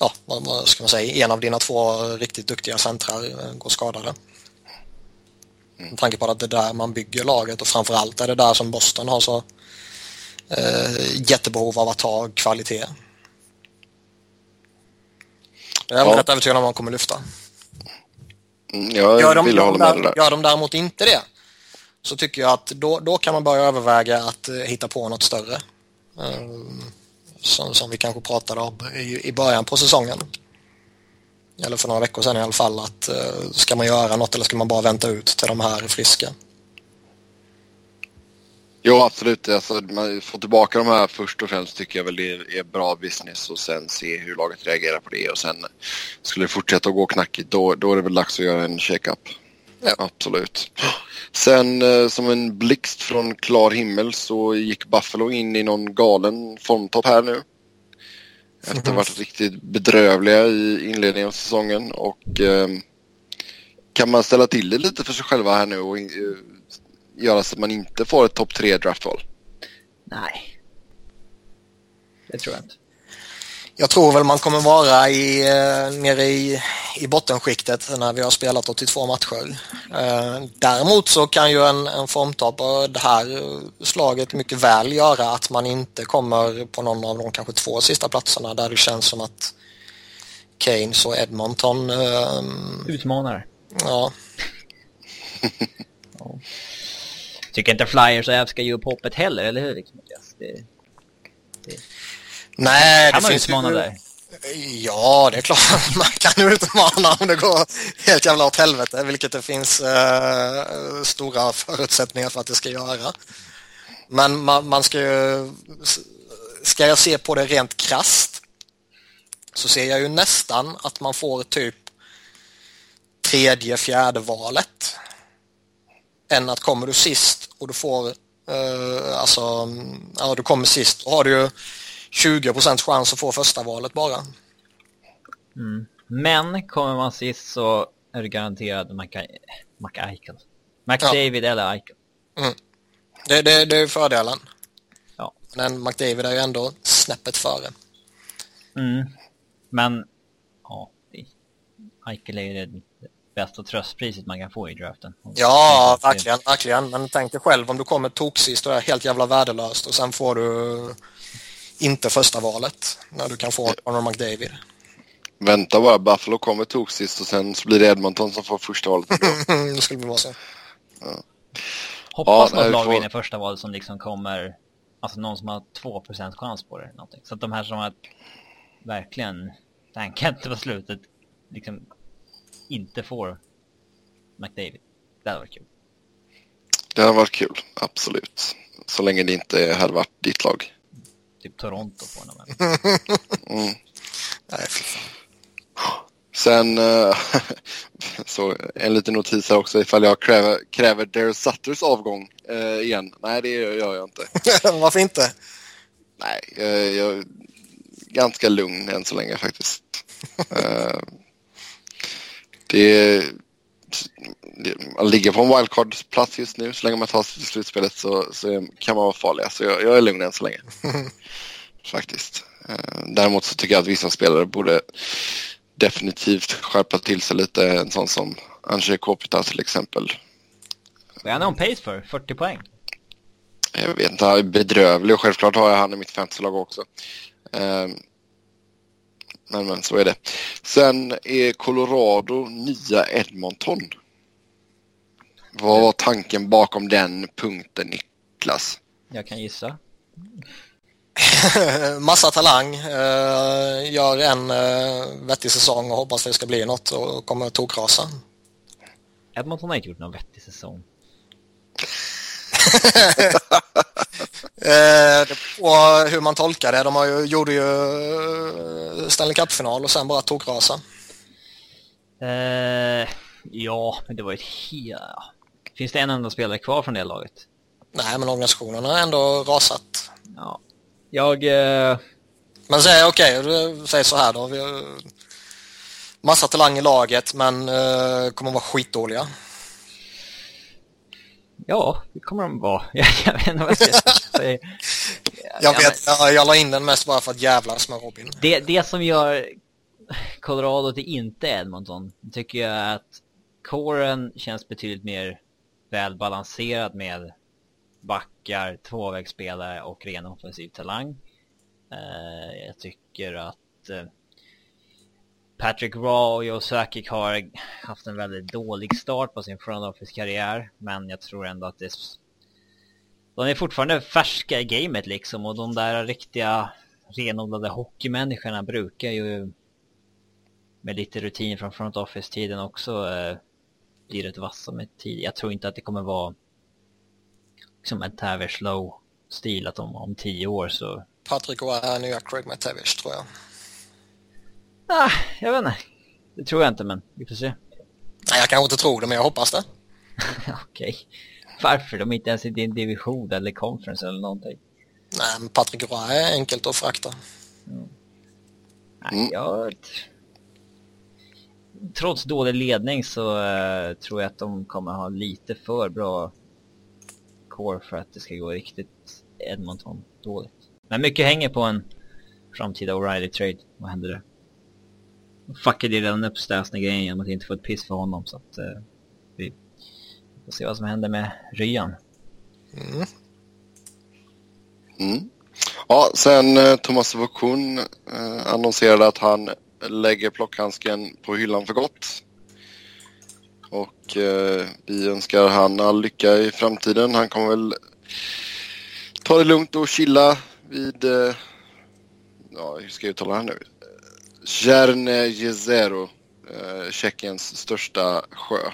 Speaker 3: ja, vad ska man säga, en av dina två riktigt duktiga centrar går skadade. Med tanke på att det är där man bygger laget och framförallt är det där som Boston har så eh, jättebehov av att ha kvalitet. Jag är ja. rätt övertygad om att man kommer lyfta.
Speaker 1: Mm, jag gör de, vill hålla med dig där.
Speaker 3: Gör de däremot inte det så tycker jag att då, då kan man börja överväga att uh, hitta på något större. Uh, som, som vi kanske pratade om i, i början på säsongen eller för några veckor sedan i alla fall, att uh, ska man göra något eller ska man bara vänta ut till de här är friska?
Speaker 1: Jo, absolut. Alltså, man får tillbaka de här först och främst tycker jag väl det är bra business och sen se hur laget reagerar på det och sen skulle det fortsätta att gå knackigt då, då är det väl dags att göra en check-up. Ja. Absolut. Sen eh, som en blixt från klar himmel så gick Buffalo in i någon galen formtopp här nu. Efter att ha varit riktigt bedrövliga i inledningen av säsongen och eh, kan man ställa till det lite för sig själva här nu och eh, göra så att man inte får ett topp tre draftval?
Speaker 2: Nej. Det tror jag inte.
Speaker 3: Jag tror väl man kommer vara i, eh, nere i, i bottenskiktet när vi har spelat 82 matcher. Eh, däremot så kan ju en, en formtopp av det här slaget mycket väl göra att man inte kommer på någon av de kanske två sista platserna där det känns som att Keynes och Edmonton... Eh,
Speaker 2: Utmanare.
Speaker 3: ja,
Speaker 2: Tycker inte Flyers och Avs ska ge upp hoppet heller, eller hur? Liksom, det,
Speaker 3: nej,
Speaker 2: kan
Speaker 3: det
Speaker 2: man
Speaker 3: finns
Speaker 2: utmana
Speaker 3: ju...
Speaker 2: där.
Speaker 3: Ja, det är klart man kan utmana om det går helt jävla åt helvete, vilket det finns eh, stora förutsättningar för att det ska göra. Men man, man ska ju, ska jag se på det rent krast så ser jag ju nästan att man får typ tredje, fjärde valet än att kommer du sist och du får eh, alltså, ja du kommer sist och har du ju 20% chans att få första valet bara.
Speaker 2: Mm. Men kommer man sist så är det garanterat McEichel. McDavid eller Eichel.
Speaker 3: Mm. Det, det, det är fördelen.
Speaker 2: Ja.
Speaker 3: Men McDavid är ju ändå snäppet före.
Speaker 2: Mm. Men, ja. Eichel är ju det bästa tröstpriset man kan få i draften.
Speaker 3: Ja, verkligen, verkligen. Men tänk dig själv om du kommer toksist och är helt jävla värdelöst och sen får du inte första valet när du kan få Conor McDavid.
Speaker 1: Vänta bara, Buffalo kommer tog sist och sen så blir det Edmonton som får första valet.
Speaker 3: det skulle bli så.
Speaker 2: Hoppas
Speaker 1: Ja,
Speaker 2: något lag
Speaker 1: får-
Speaker 2: vinner första valet som liksom kommer, alltså någon som har 2% chans på det. eller Någonting. Så att de här som har verkligen tankat på slutet liksom inte får McDavid. Det hade varit kul.
Speaker 1: Det har varit kul, absolut. Så länge det inte hade varit ditt lag.
Speaker 2: Typ Toronto får de.
Speaker 1: Mm.
Speaker 3: Nej, fy fan.
Speaker 1: Sen, eh, så en liten notis här också ifall jag kräver, kräver Daryl Sutters avgång eh, igen. Nej, det gör jag inte.
Speaker 3: Varför inte?
Speaker 1: Nej, eh, jag är ganska lugn än så länge faktiskt. Det, ligga på en wildcard-plats just nu, så länge man tar sig till slutspelet så, så kan man vara farlig. Så jag, jag är lugn än så länge. faktiskt. Eh, Däremot så tycker jag att vissa spelare borde definitivt skärpa till sig lite. En sån som Andrzej Kopita till exempel.
Speaker 2: Vad är han on pace för? 40 poäng?
Speaker 1: Jag vet inte, han är bedrövlig och självklart har jag han i mitt fantasylag också. Men, men så är det. Sen är Colorado nya Edmonton. Vad var tanken bakom den punkten Niklas?
Speaker 2: Jag kan gissa.
Speaker 3: Massa talang, eh, gör en eh, vettig säsong och hoppas det ska bli något och kommer tokrasa.
Speaker 2: Edmonton har inte gjort någon vettig säsong.
Speaker 3: Eh, på hur man tolkar det. De har ju, gjorde ju eh, Stanley Cup-final och sen bara tokrasa.
Speaker 2: Eh, ja, men det var ett helt... Finns det en enda spelare kvar från det laget?
Speaker 3: Nej, men organisationen har ändå rasat.
Speaker 2: Ja. Jag... Eh,
Speaker 3: Men säg okej, okay, säg så här då. Vi har massa talang i laget men eh, kommer vara skitdåliga.
Speaker 2: Ja, det kommer de vara. jag, jag vet inte vad jag ska säga.
Speaker 3: Jag
Speaker 2: Ja,
Speaker 3: vet, jag, jag la in den mest bara för att jävlas med Robin.
Speaker 2: Det, det som gör Colorado till inte Edmonton tycker jag är att kåren känns betydligt mer välbalanserad med backar, tvåvägsspelare och ren offensiv talang. Eh, jag tycker att eh, Patrick Raw och Joe Sakic har haft en väldigt dålig start på sin front office-karriär, men jag tror ändå att det är de är fortfarande färska i gamet liksom och de där riktiga renodlade hockeymänniskorna brukar ju med lite rutin från front office-tiden också eh, bli rätt vassa med tid. Jag tror inte att det kommer vara liksom en Tavish low stil att om, om tio år så...
Speaker 3: Patrik Roy är nya Craig Matavish tror jag.
Speaker 2: Ah, jag vet inte. Det tror jag inte men vi får se.
Speaker 3: Nej, jag kanske inte tror det, men jag hoppas det.
Speaker 2: Okej. Varför? De är inte ens i din division eller conference eller någonting.
Speaker 3: Nej, men Patrick Roy är enkelt att frakta.
Speaker 2: Nej,
Speaker 1: Mm.
Speaker 2: jag... Trots dålig ledning så eh, tror jag att de kommer ha lite för bra core för att det ska gå riktigt Edmonton dåligt. Men mycket hänger på en framtida O'Reilly-trade. Vad händer där? Fuckade ju redan upp Stasny-grejen genom att inte få ett piss för honom så att eh, vi får se vad som händer med Ryan.
Speaker 3: Mm.
Speaker 1: Mm. Ja, sen eh, Thomas Vokun eh, annonserade att han lägger plockhandsken på hyllan för gott. Och eh, vi önskar han all lycka i framtiden. Han kommer väl ta det lugnt och chilla vid, eh, ja hur ska jag uttala det här nu? Cerne Jezero, eh, Tjeckiens största sjö.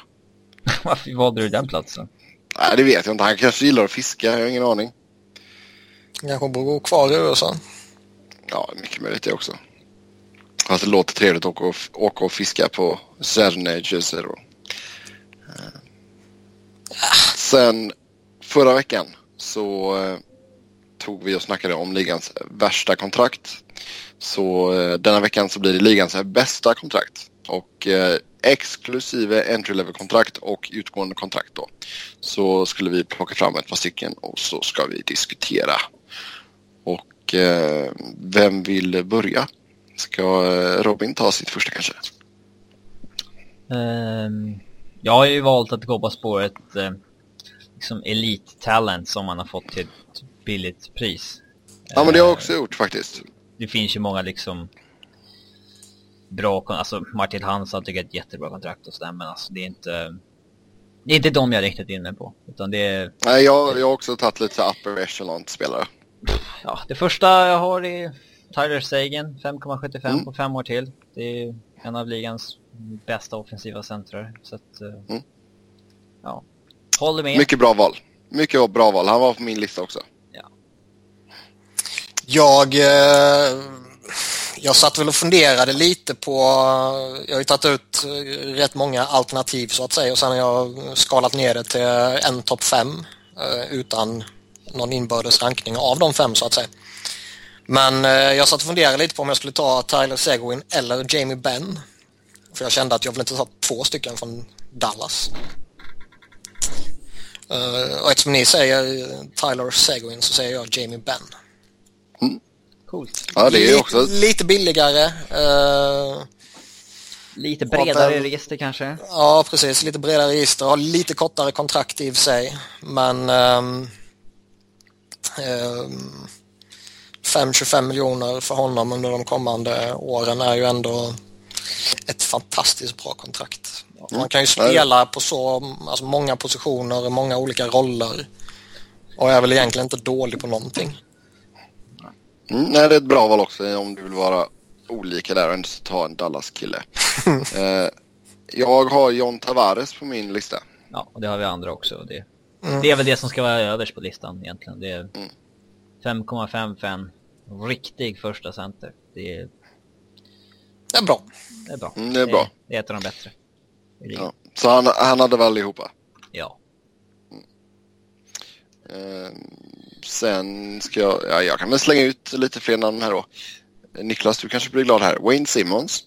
Speaker 2: Varför valde du den platsen?
Speaker 1: Nej, det vet jag inte. Han kanske gillar att fiska, jag har ingen aning.
Speaker 3: Kanske bor kvar i USA.
Speaker 1: Ja, mycket möjligt det också. Att det låter trevligt att åka och, åka och fiska på Cerne Jezero. Eh, Sen förra veckan så eh, tog vi och snackade om ligans värsta kontrakt. Så eh, denna veckan så blir det ligans bästa kontrakt. Och eh, exklusive entry level kontrakt och utgående kontrakt då. Så skulle vi plocka fram ett par stycken och så ska vi diskutera. Och eh, vem vill börja? Ska eh, Robin ta sitt första kanske?
Speaker 2: Ehm, jag har ju valt att gå på spåret eh, liksom elite talent som man har fått till ett billigt pris.
Speaker 1: Ja men det har jag
Speaker 2: Eh,
Speaker 1: också gjort faktiskt.
Speaker 2: Det finns ju många liksom bra, alltså Martin Hansson tycker jag är ett jättebra kontrakt och sådär men alltså det är inte det är inte de jag riktat in mig på. Utan det är,
Speaker 1: Nej, jag, jag har också tagit lite upper echelon spelare.
Speaker 2: ja, det första jag har är Tyler Sagan, 5,75
Speaker 1: Mm.
Speaker 2: på fem år till. Det är en av ligans bästa offensiva centrar. Så att, eh,
Speaker 1: Mm.
Speaker 2: ja. Håller med.
Speaker 1: Mycket bra val. Mycket bra val. Han var på min lista också.
Speaker 3: Jag, eh, jag satt väl och funderade lite på, jag har ju tagit ut eh, rätt många alternativ så att säga och sen har jag skalat ner det till en topp fem eh, utan någon inbördes rankning av de fem så att säga. Men jag satt och funderade lite på om jag skulle ta Tyler Seguin eller Jamie Benn. För jag kände att jag vill inte ta två stycken från Dallas. Och eftersom ni säger Tyler Seguin så säger jag Jamie Benn.
Speaker 2: Coolt.
Speaker 1: Ja, det är
Speaker 3: Lite-
Speaker 1: också...
Speaker 3: Lite billigare. eh,
Speaker 2: Lite bredare
Speaker 3: väl-
Speaker 2: register kanske.
Speaker 3: ja, precis. Lite bredare register. Har lite kortare kontrakt i och för sig. Men um, 5-25 miljoner för honom under de kommande åren är ju ändå ett fantastiskt bra kontrakt. Man kan ju spela på så alltså många positioner, många olika roller. Och är väl egentligen inte dålig på någonting.
Speaker 1: Mm, nej, det är ett bra val också om du vill vara olika där och inte ta en Dallas-kille. eh, jag har John Tavares på min lista.
Speaker 2: Ja, och det har vi andra också. och Det,
Speaker 3: Mm.
Speaker 2: det är väl det som ska vara överst på listan egentligen. Det är
Speaker 1: Mm.
Speaker 2: 5,5 för en riktig första center. Det är,
Speaker 3: Det är bra.
Speaker 2: det är bra.
Speaker 1: Mm, det är bra.
Speaker 2: Det är ett av de bättre.
Speaker 1: Ja. Så han, han hade väl allihopa.
Speaker 2: Ja.
Speaker 1: Eh, sen ska jag, ja, jag kan väl slänga ut lite fler namn här då. Niklas, du kanske blir glad här. Wayne Simmons.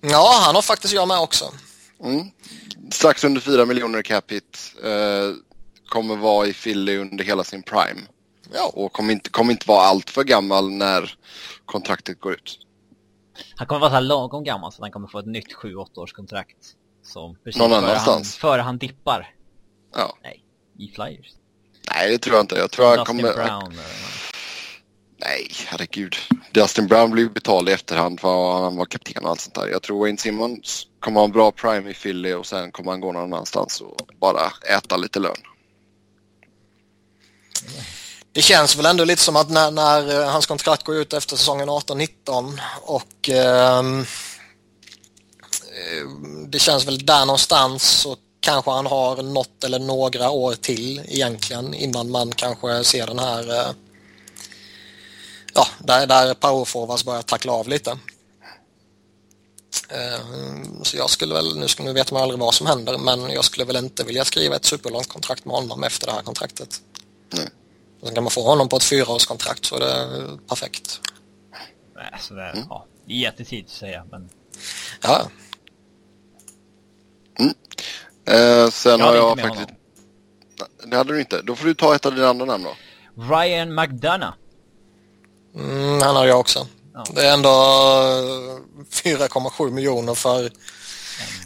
Speaker 3: Ja, han har faktiskt jag med också.
Speaker 1: Mm. Strax under 4 miljoner cap hit. Eh, kommer vara i Philly under hela sin prime.
Speaker 3: Ja,
Speaker 1: Och kommer inte, kommer inte vara allt för gammal när kontraktet går ut.
Speaker 2: Han kommer vara så här lagom gammal så att han kommer få ett nytt 7-8 års kontrakt. Som precis
Speaker 1: Någon
Speaker 2: före han,
Speaker 1: annanstans.
Speaker 2: före han dippar.
Speaker 1: Ja.
Speaker 2: Nej, i Flyers.
Speaker 1: Nej, det tror jag inte. Jag tror han
Speaker 2: Dustin
Speaker 1: kommer...
Speaker 2: Brown.
Speaker 1: Nej, herregud. Dustin Brown blev betald i efterhand för att han var kapten och allt sånt där. Jag tror Wayne Simmons kommer ha en bra prime i Philly och sen kommer han gå någon annanstans och bara äta lite lön.
Speaker 3: det känns väl ändå lite som att när, när eh, hans kontrakt går ut efter säsongen 18-19 och ehm, eh, det känns väl där någonstans så kanske han har något eller några år till egentligen innan man kanske ser den här eh, ja, där, där powerforwards börjar tackla av lite. Eh, så jag skulle väl, nu, nu vet man aldrig vad som händer, men jag skulle väl inte vilja skriva ett superlångt kontrakt med honom efter det här kontraktet.
Speaker 1: Nej.
Speaker 3: Sen kan man få honom på ett fyraårskontrakt så är det perfekt.
Speaker 2: Nej, sådär, mm. ja. Jättetidigt att säga, men...
Speaker 3: Ja.
Speaker 1: Eh, sen
Speaker 2: jag
Speaker 1: har jag faktiskt...
Speaker 2: Honom.
Speaker 1: Det hade du inte. Då får du ta ett av dina andra namn då.
Speaker 2: Ryan McDonough.
Speaker 3: Mm, han har jag också. Ja. Det är ändå 4,7 miljoner för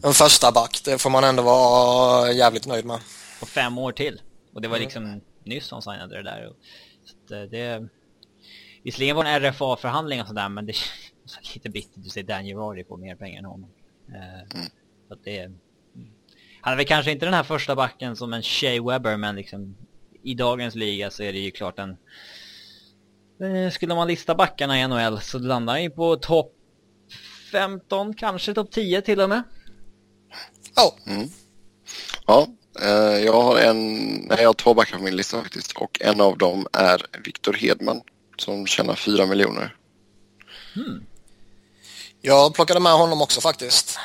Speaker 3: en första back. Det får man ändå vara jävligt nöjd med.
Speaker 2: På fem år till. Och det var mm. liksom mm. nyss han signade det där. Så eh, det... Visserligen var det en RFA-förhandling och sådär, men det är lite bittert att se Daniel Rory på mer pengar än honom. Eh, mm. Så att det... Han är väl kanske inte den här första backen som en Shea Webber, men liksom i dagens liga så är det ju klart en Eh, skulle man lista backarna i NHL så landar han ju på topp 15, kanske topp 10 till och med.
Speaker 3: Ja.
Speaker 1: Mm. Ja, eh, jag har en, nej jag har två backar på min lista faktiskt och en av dem är Viktor Hedman som tjänar 4 miljoner.
Speaker 3: Hmm. Jag plockade med honom också faktiskt.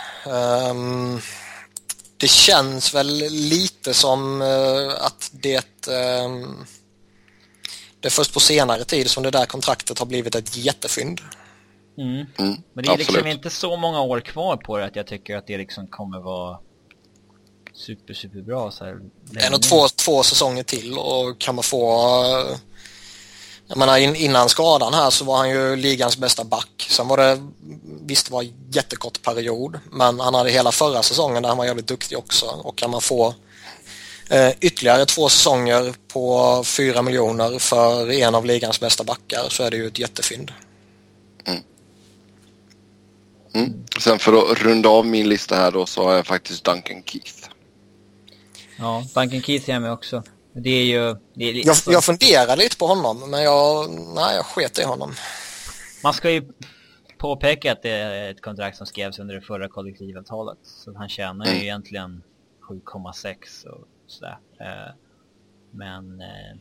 Speaker 3: Um, det känns väl lite som uh, att det um, det är först på senare tid som det där kontraktet har blivit ett jättefynd.
Speaker 2: Mm. Mm, Men det är liksom inte så många år kvar på det att jag tycker att det liksom kommer vara super, super bra. Så här.
Speaker 3: Det är nog två, två säsonger till och kan man få... Jag menar innan skadan här så var han ju ligans bästa back. Sen var det, visst det var en jättekort period, men han hade hela förra säsongen där han var jävligt duktig också. Och kan man få Eh, ytterligare två säsonger på fyra miljoner för en av ligans bästa backar så är det ju ett jättefynd.
Speaker 1: Mm. Mm. Sen för att runda av min lista här då så har jag faktiskt Duncan Keith.
Speaker 2: Ja, Duncan Keith är jag med också. Det är ju... Det är
Speaker 3: jag, jag funderar lite på honom men jag, nej, jag sket i honom.
Speaker 2: Man ska ju påpeka att det är ett kontrakt som skrevs under det förra kollektivavtalet. Så han tjänar mm. ju egentligen 7,6 och sådär. Eh, men eh,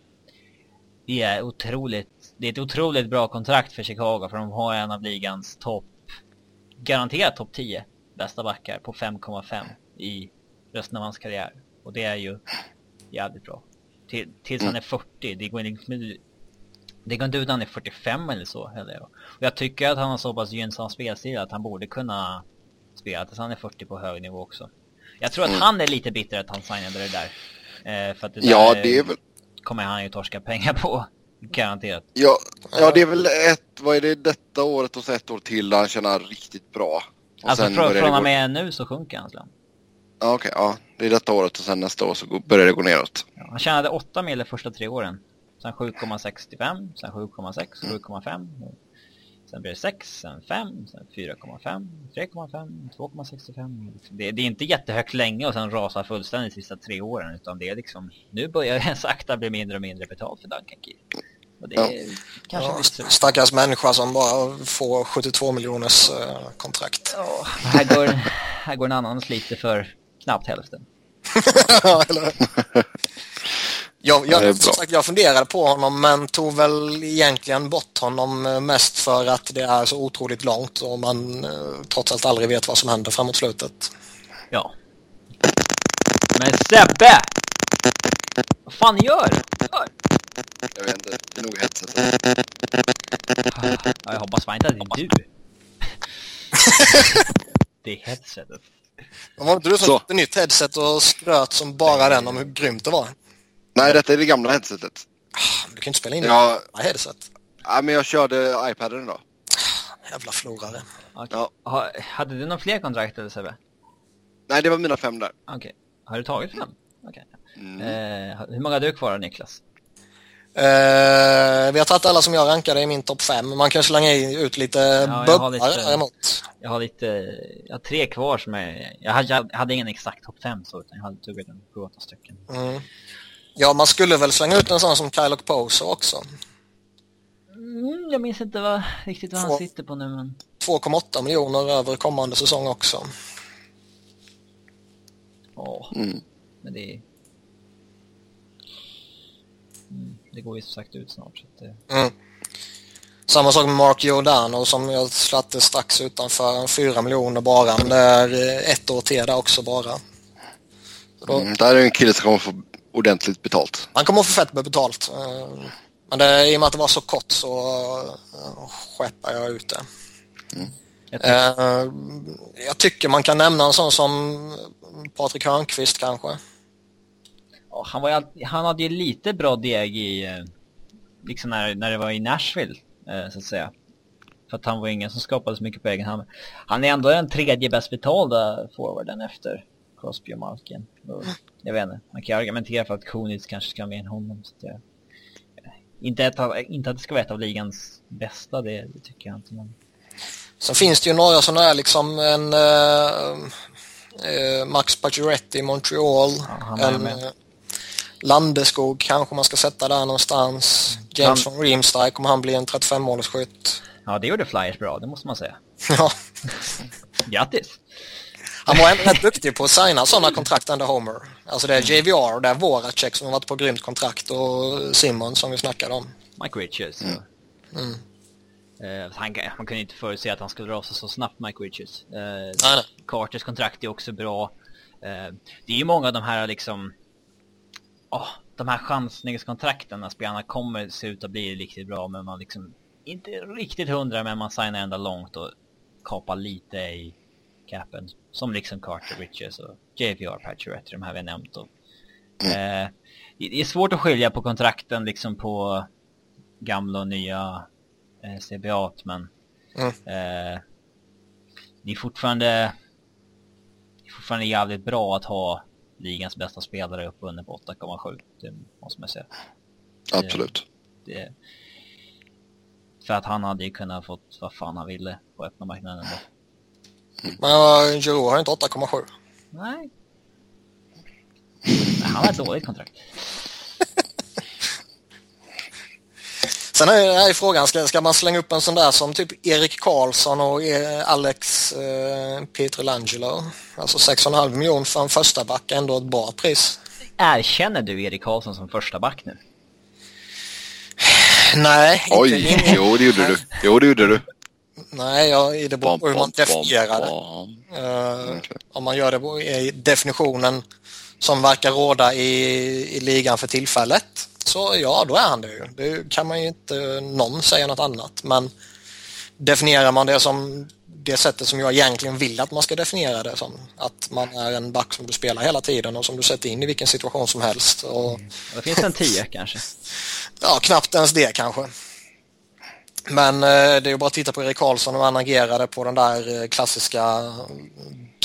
Speaker 2: det är otroligt, det är ett otroligt bra kontrakt för Chicago för de har en av ligans topp, garanterat topp 10 bästa backar på 5,5 i resten av hans karriär. Och det är ju jävligt bra. Till, tills han är 40, det går inte det går inte ut när han är 45 eller så. Eller, och jag tycker att han har så pass gynnsam spelstil att han borde kunna spela tills han är 40 på hög nivå också. Jag tror att mm. han är lite bitter att han signade det där. Eh, för att det
Speaker 1: ja, där det väl...
Speaker 2: kommer han ju torska pengar på. Garanterat.
Speaker 1: Ja, ja, det är väl ett, vad är det detta året och så ett år till där han tjänar riktigt bra.
Speaker 2: Och alltså från, från och med nu så sjunker hans lön.
Speaker 1: Ja, okej. Okay, ja, det är detta året och sen nästa år så börjar det gå neråt.
Speaker 2: Ja, han tjänade 8 mil de första tre åren. Sen 7,65, sen 7,6, 7,5. Sen blir det 6, sen 5, sen 4,5, 3,5, 2,65. Det, det, är inte jättehögt länge och sen rasar fullständigt de sista tre åren utan det är liksom, nu börjar det sakta bli mindre och mindre betalt för Duncan Keith. Och det är
Speaker 3: ja. kanske ja, stackars människa som bara får 72 miljoners uh, kontrakt.
Speaker 2: Ja, här går, här går en annan sliter för knappt hälften.
Speaker 3: Jag, jag, som sagt, jag funderade på honom men tog väl egentligen bort honom mest för att det är så otroligt långt och man eh, trots allt aldrig vet vad som händer framåt slutet.
Speaker 2: Ja. Men Sebbe! Vad fan gör du?
Speaker 1: Jag vet inte, det är nog headsetet.
Speaker 2: Ja, jag hoppas fan inte att det är du. det är headsetet.
Speaker 3: Var inte du som köpte nytt headset och skröt som bara den om hur grymt det var?
Speaker 1: Nej, detta är det gamla headsetet.
Speaker 3: Ah, du kan inte spela in ja. det headset.
Speaker 1: Ja, men jag körde iPaden då.
Speaker 3: Jävla förlorare.
Speaker 2: Okay. Ja. hade du några fler kontrakt eller Sebbe?
Speaker 1: Nej, det var mina fem där.
Speaker 2: Okej. Okay. Har du tagit fem? Okej. Okay. Mm. Eh, hur många har du kvar Niklas?
Speaker 3: Uh, vi har tagit alla som jag rankade i min topp 5. Man kan slänga ut lite ja, bubbar däremot.
Speaker 2: Jag har lite, jag har tre kvar som är, jag hade, jag hade ingen exakt topp 5 så utan jag hade tagit en sju, åtta stycken. Mm.
Speaker 3: Ja, man skulle väl slänga ut en sån som Kyle Poser också.
Speaker 2: Mm, jag minns inte vad, riktigt vad han sitter på nu men...
Speaker 3: 2,8 miljoner över kommande säsong också.
Speaker 2: Ja, mm. men det... Mm, det går ju som sagt ut snart. Så, det...
Speaker 3: mm. Samma sak med Mark Giordano som jag satte strax utanför 4 miljoner bara. Men det är eh, ett år till där också bara.
Speaker 1: Då... Mm, där är en kille som kommer få ordentligt betalt.
Speaker 3: Han kommer få fett med betalt. Eh, men det, i och med att det var så kort så uh, skeppar jag ut det. Mm. Jag, tycker... Uh, jag tycker man kan nämna en sån som Patrik Hörnqvist kanske.
Speaker 2: Han, var, han hade ju lite bra deg i, liksom när, när det var i Nashville, så att säga. För att han var ingen som skapade så mycket på egen hand. Han är ändå den tredje bäst betalda forwarden efter Crosby och Malkin. Och, jag vet inte, man kan argumentera för att Kunitz kanske ska med än honom. Så det, inte, ett inte att det ska vara ett av ligans bästa, det, det tycker jag inte. Men...
Speaker 3: Sen finns det ju några sådana här liksom en uh, uh, Max Pacioretty i Montreal. Ja, en Landeskog kanske man ska sätta där någonstans. James han... von Riemsdijk, kommer han bli en 35-målsskytt?
Speaker 2: Ja, det gjorde Flyers bra, det måste man säga. ja. Grattis!
Speaker 3: Han var ändå rätt duktig på att signa sådana kontrakt under Homer. Alltså det är JVR, det är Voracek som har varit på grymt kontrakt och Simon som vi snackade om.
Speaker 2: Mike Richards. Mm. Mm. Uh, han, man kunde inte förutse att han skulle dra sig så snabbt, Mike Richards. Uh, nej, nej. Carters kontrakt är också bra. Uh, det är ju många av de här liksom... Oh, de här chansningskontrakten när spelarna kommer se ut att bli riktigt bra men man liksom inte riktigt hundra men man signar ändå långt och kapar lite i capen. Som liksom Carter Riches och JVR Patcherette, de här vi har nämnt. Och, eh, det är svårt att skilja på kontrakten liksom på gamla och nya eh, CBA men mm. eh, det är fortfarande det är fortfarande jävligt bra att ha ligans bästa spelare uppbunden på 8,7. Det måste man säga.
Speaker 1: Absolut.
Speaker 2: Det, det, för att han hade ju kunnat fått vad fan han ville på öppna marknaden då.
Speaker 3: Men Giroud har inte 8,7.
Speaker 2: Nej. Han har ett dåligt kontrakt.
Speaker 3: Sen är, är frågan, ska, ska man slänga upp en sån där som typ Erik Karlsson och eh, Alex eh, Pietrangelo? Alltså 6,5 miljoner för en första back, ändå ett bra pris.
Speaker 2: Erkänner du Erik Karlsson som första back nu?
Speaker 3: Nej.
Speaker 1: Oj, jo det gjorde du. Jo det gjorde du.
Speaker 3: Nej, jag, det beror på hur man definierar det. Uh, okay. Om man gör det i definitionen som verkar råda i, i ligan för tillfället så ja, då är han det ju. Det kan man ju inte någon säga något annat. Men definierar man det som det sättet som jag egentligen vill att man ska definiera det som. Att man är en back som du spelar hela tiden och som du sätter in i vilken situation som helst. Och... Mm.
Speaker 2: Det finns en tio kanske?
Speaker 3: Ja, knappt ens det kanske. Men eh, det är ju bara att titta på Erik Karlsson och han agerade på den där eh, klassiska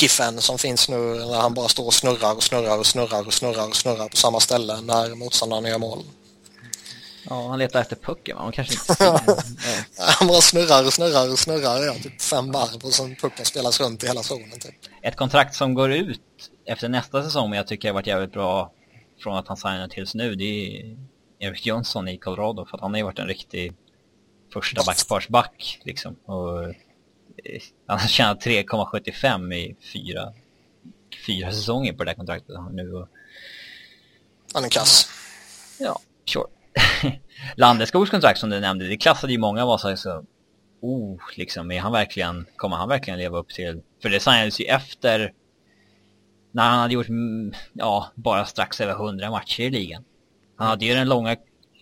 Speaker 3: giffen som finns nu när han bara står och snurrar och snurrar och snurrar och snurrar och snurrar på samma ställe när motståndaren gör mål.
Speaker 2: Ja, han letar efter pucken va? Han kanske inte...
Speaker 3: han bara snurrar och snurrar och snurrar ja, typ fem varv och sen pucken spelas runt i hela zonen typ.
Speaker 2: Ett kontrakt som går ut efter nästa säsong men jag tycker har varit jävligt bra från att han signade tills nu det är Erik Jönsson i Colorado för att han har ju varit en riktig första backparsback liksom. Och han har tjänat 3,75 i fyra, fyra säsonger på det där kontraktet nu. Och...
Speaker 3: Han är kass.
Speaker 2: Ja, sure. Landeskogs kontrakt som du nämnde, det klassade ju många av oss så oh, liksom, är han verkligen, kommer han verkligen leva upp till, för det signades ju efter när han hade gjort, mm, ja, bara strax över 100 matcher i ligan. Han hade ju den långa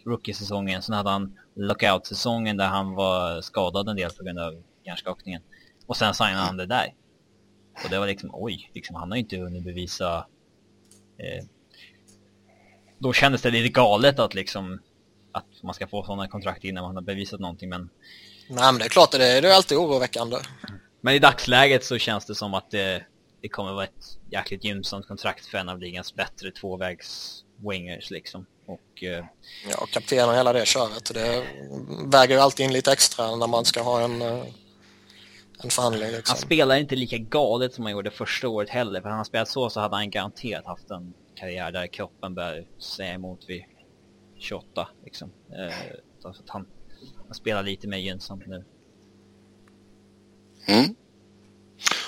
Speaker 2: rookie-säsongen, sen hade han lockout-säsongen där han var skadad en del på grund av hjärnskakningen. Och sen signade han det där. Och det var liksom, oj, liksom, han har ju inte hunnit bevisa... Eh, då kändes det lite galet att liksom att man ska få sådana kontrakt innan man har bevisat någonting men...
Speaker 3: Nej men det är klart det är, det är alltid oroväckande.
Speaker 2: Men i dagsläget så känns det som att det, det kommer vara ett jäkligt gynnsamt kontrakt för en av ligans bättre tvåvägs wingers liksom. Och, eh...
Speaker 3: Ja, kapten och hela det köret. Det väger ju alltid in lite extra när man ska ha en, eh, en förhandling. Liksom.
Speaker 2: Han spelar inte lika galet som han gjorde första året heller. För han har spelat så så hade han garanterat haft en karriär där kroppen börjar säga emot vid 28. Liksom. Eh, så att han, han spelar lite mer gynnsamt nu.
Speaker 1: Mm.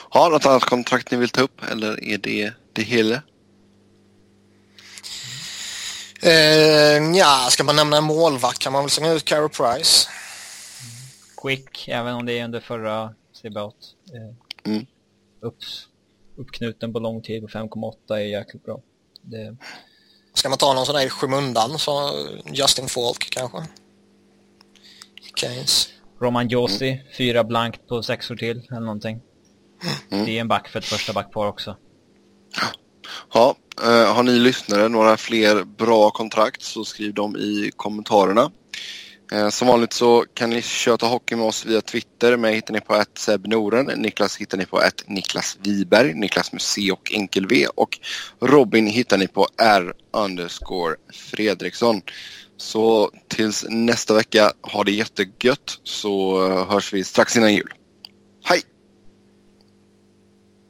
Speaker 1: Har något annat kontrakt ni vill ta upp eller är det det hela?
Speaker 3: Eh, ja, ska man nämna en målvakt kan man väl slänga ut Carey Price.
Speaker 2: Quick, även om det är under förra Seabout. Eh,
Speaker 1: Mm.
Speaker 2: upps, uppknuten på lång tid på 5,8 är jäkligt bra. Det,
Speaker 3: Ska man ta någon sån där i skymundan så Justin Falk kanske? Keynes.
Speaker 2: Roman Josi, fyra blankt på sexor till eller någonting.
Speaker 1: Mm.
Speaker 2: Det är en back för ett första backpar också.
Speaker 1: Ja, eh, har ni lyssnare några fler bra kontrakt så skriv dem i kommentarerna. Eh, som vanligt så kan ni köta hockey med oss via Twitter. Mig hittar ni på att Seb Noren, Niklas hittar ni på att Niklas Wiberg, Niklas med C och enkel V och Robin hittar ni på R underscore Fredriksson. Så tills nästa vecka, ha det jättegött så eh, hörs vi strax innan jul.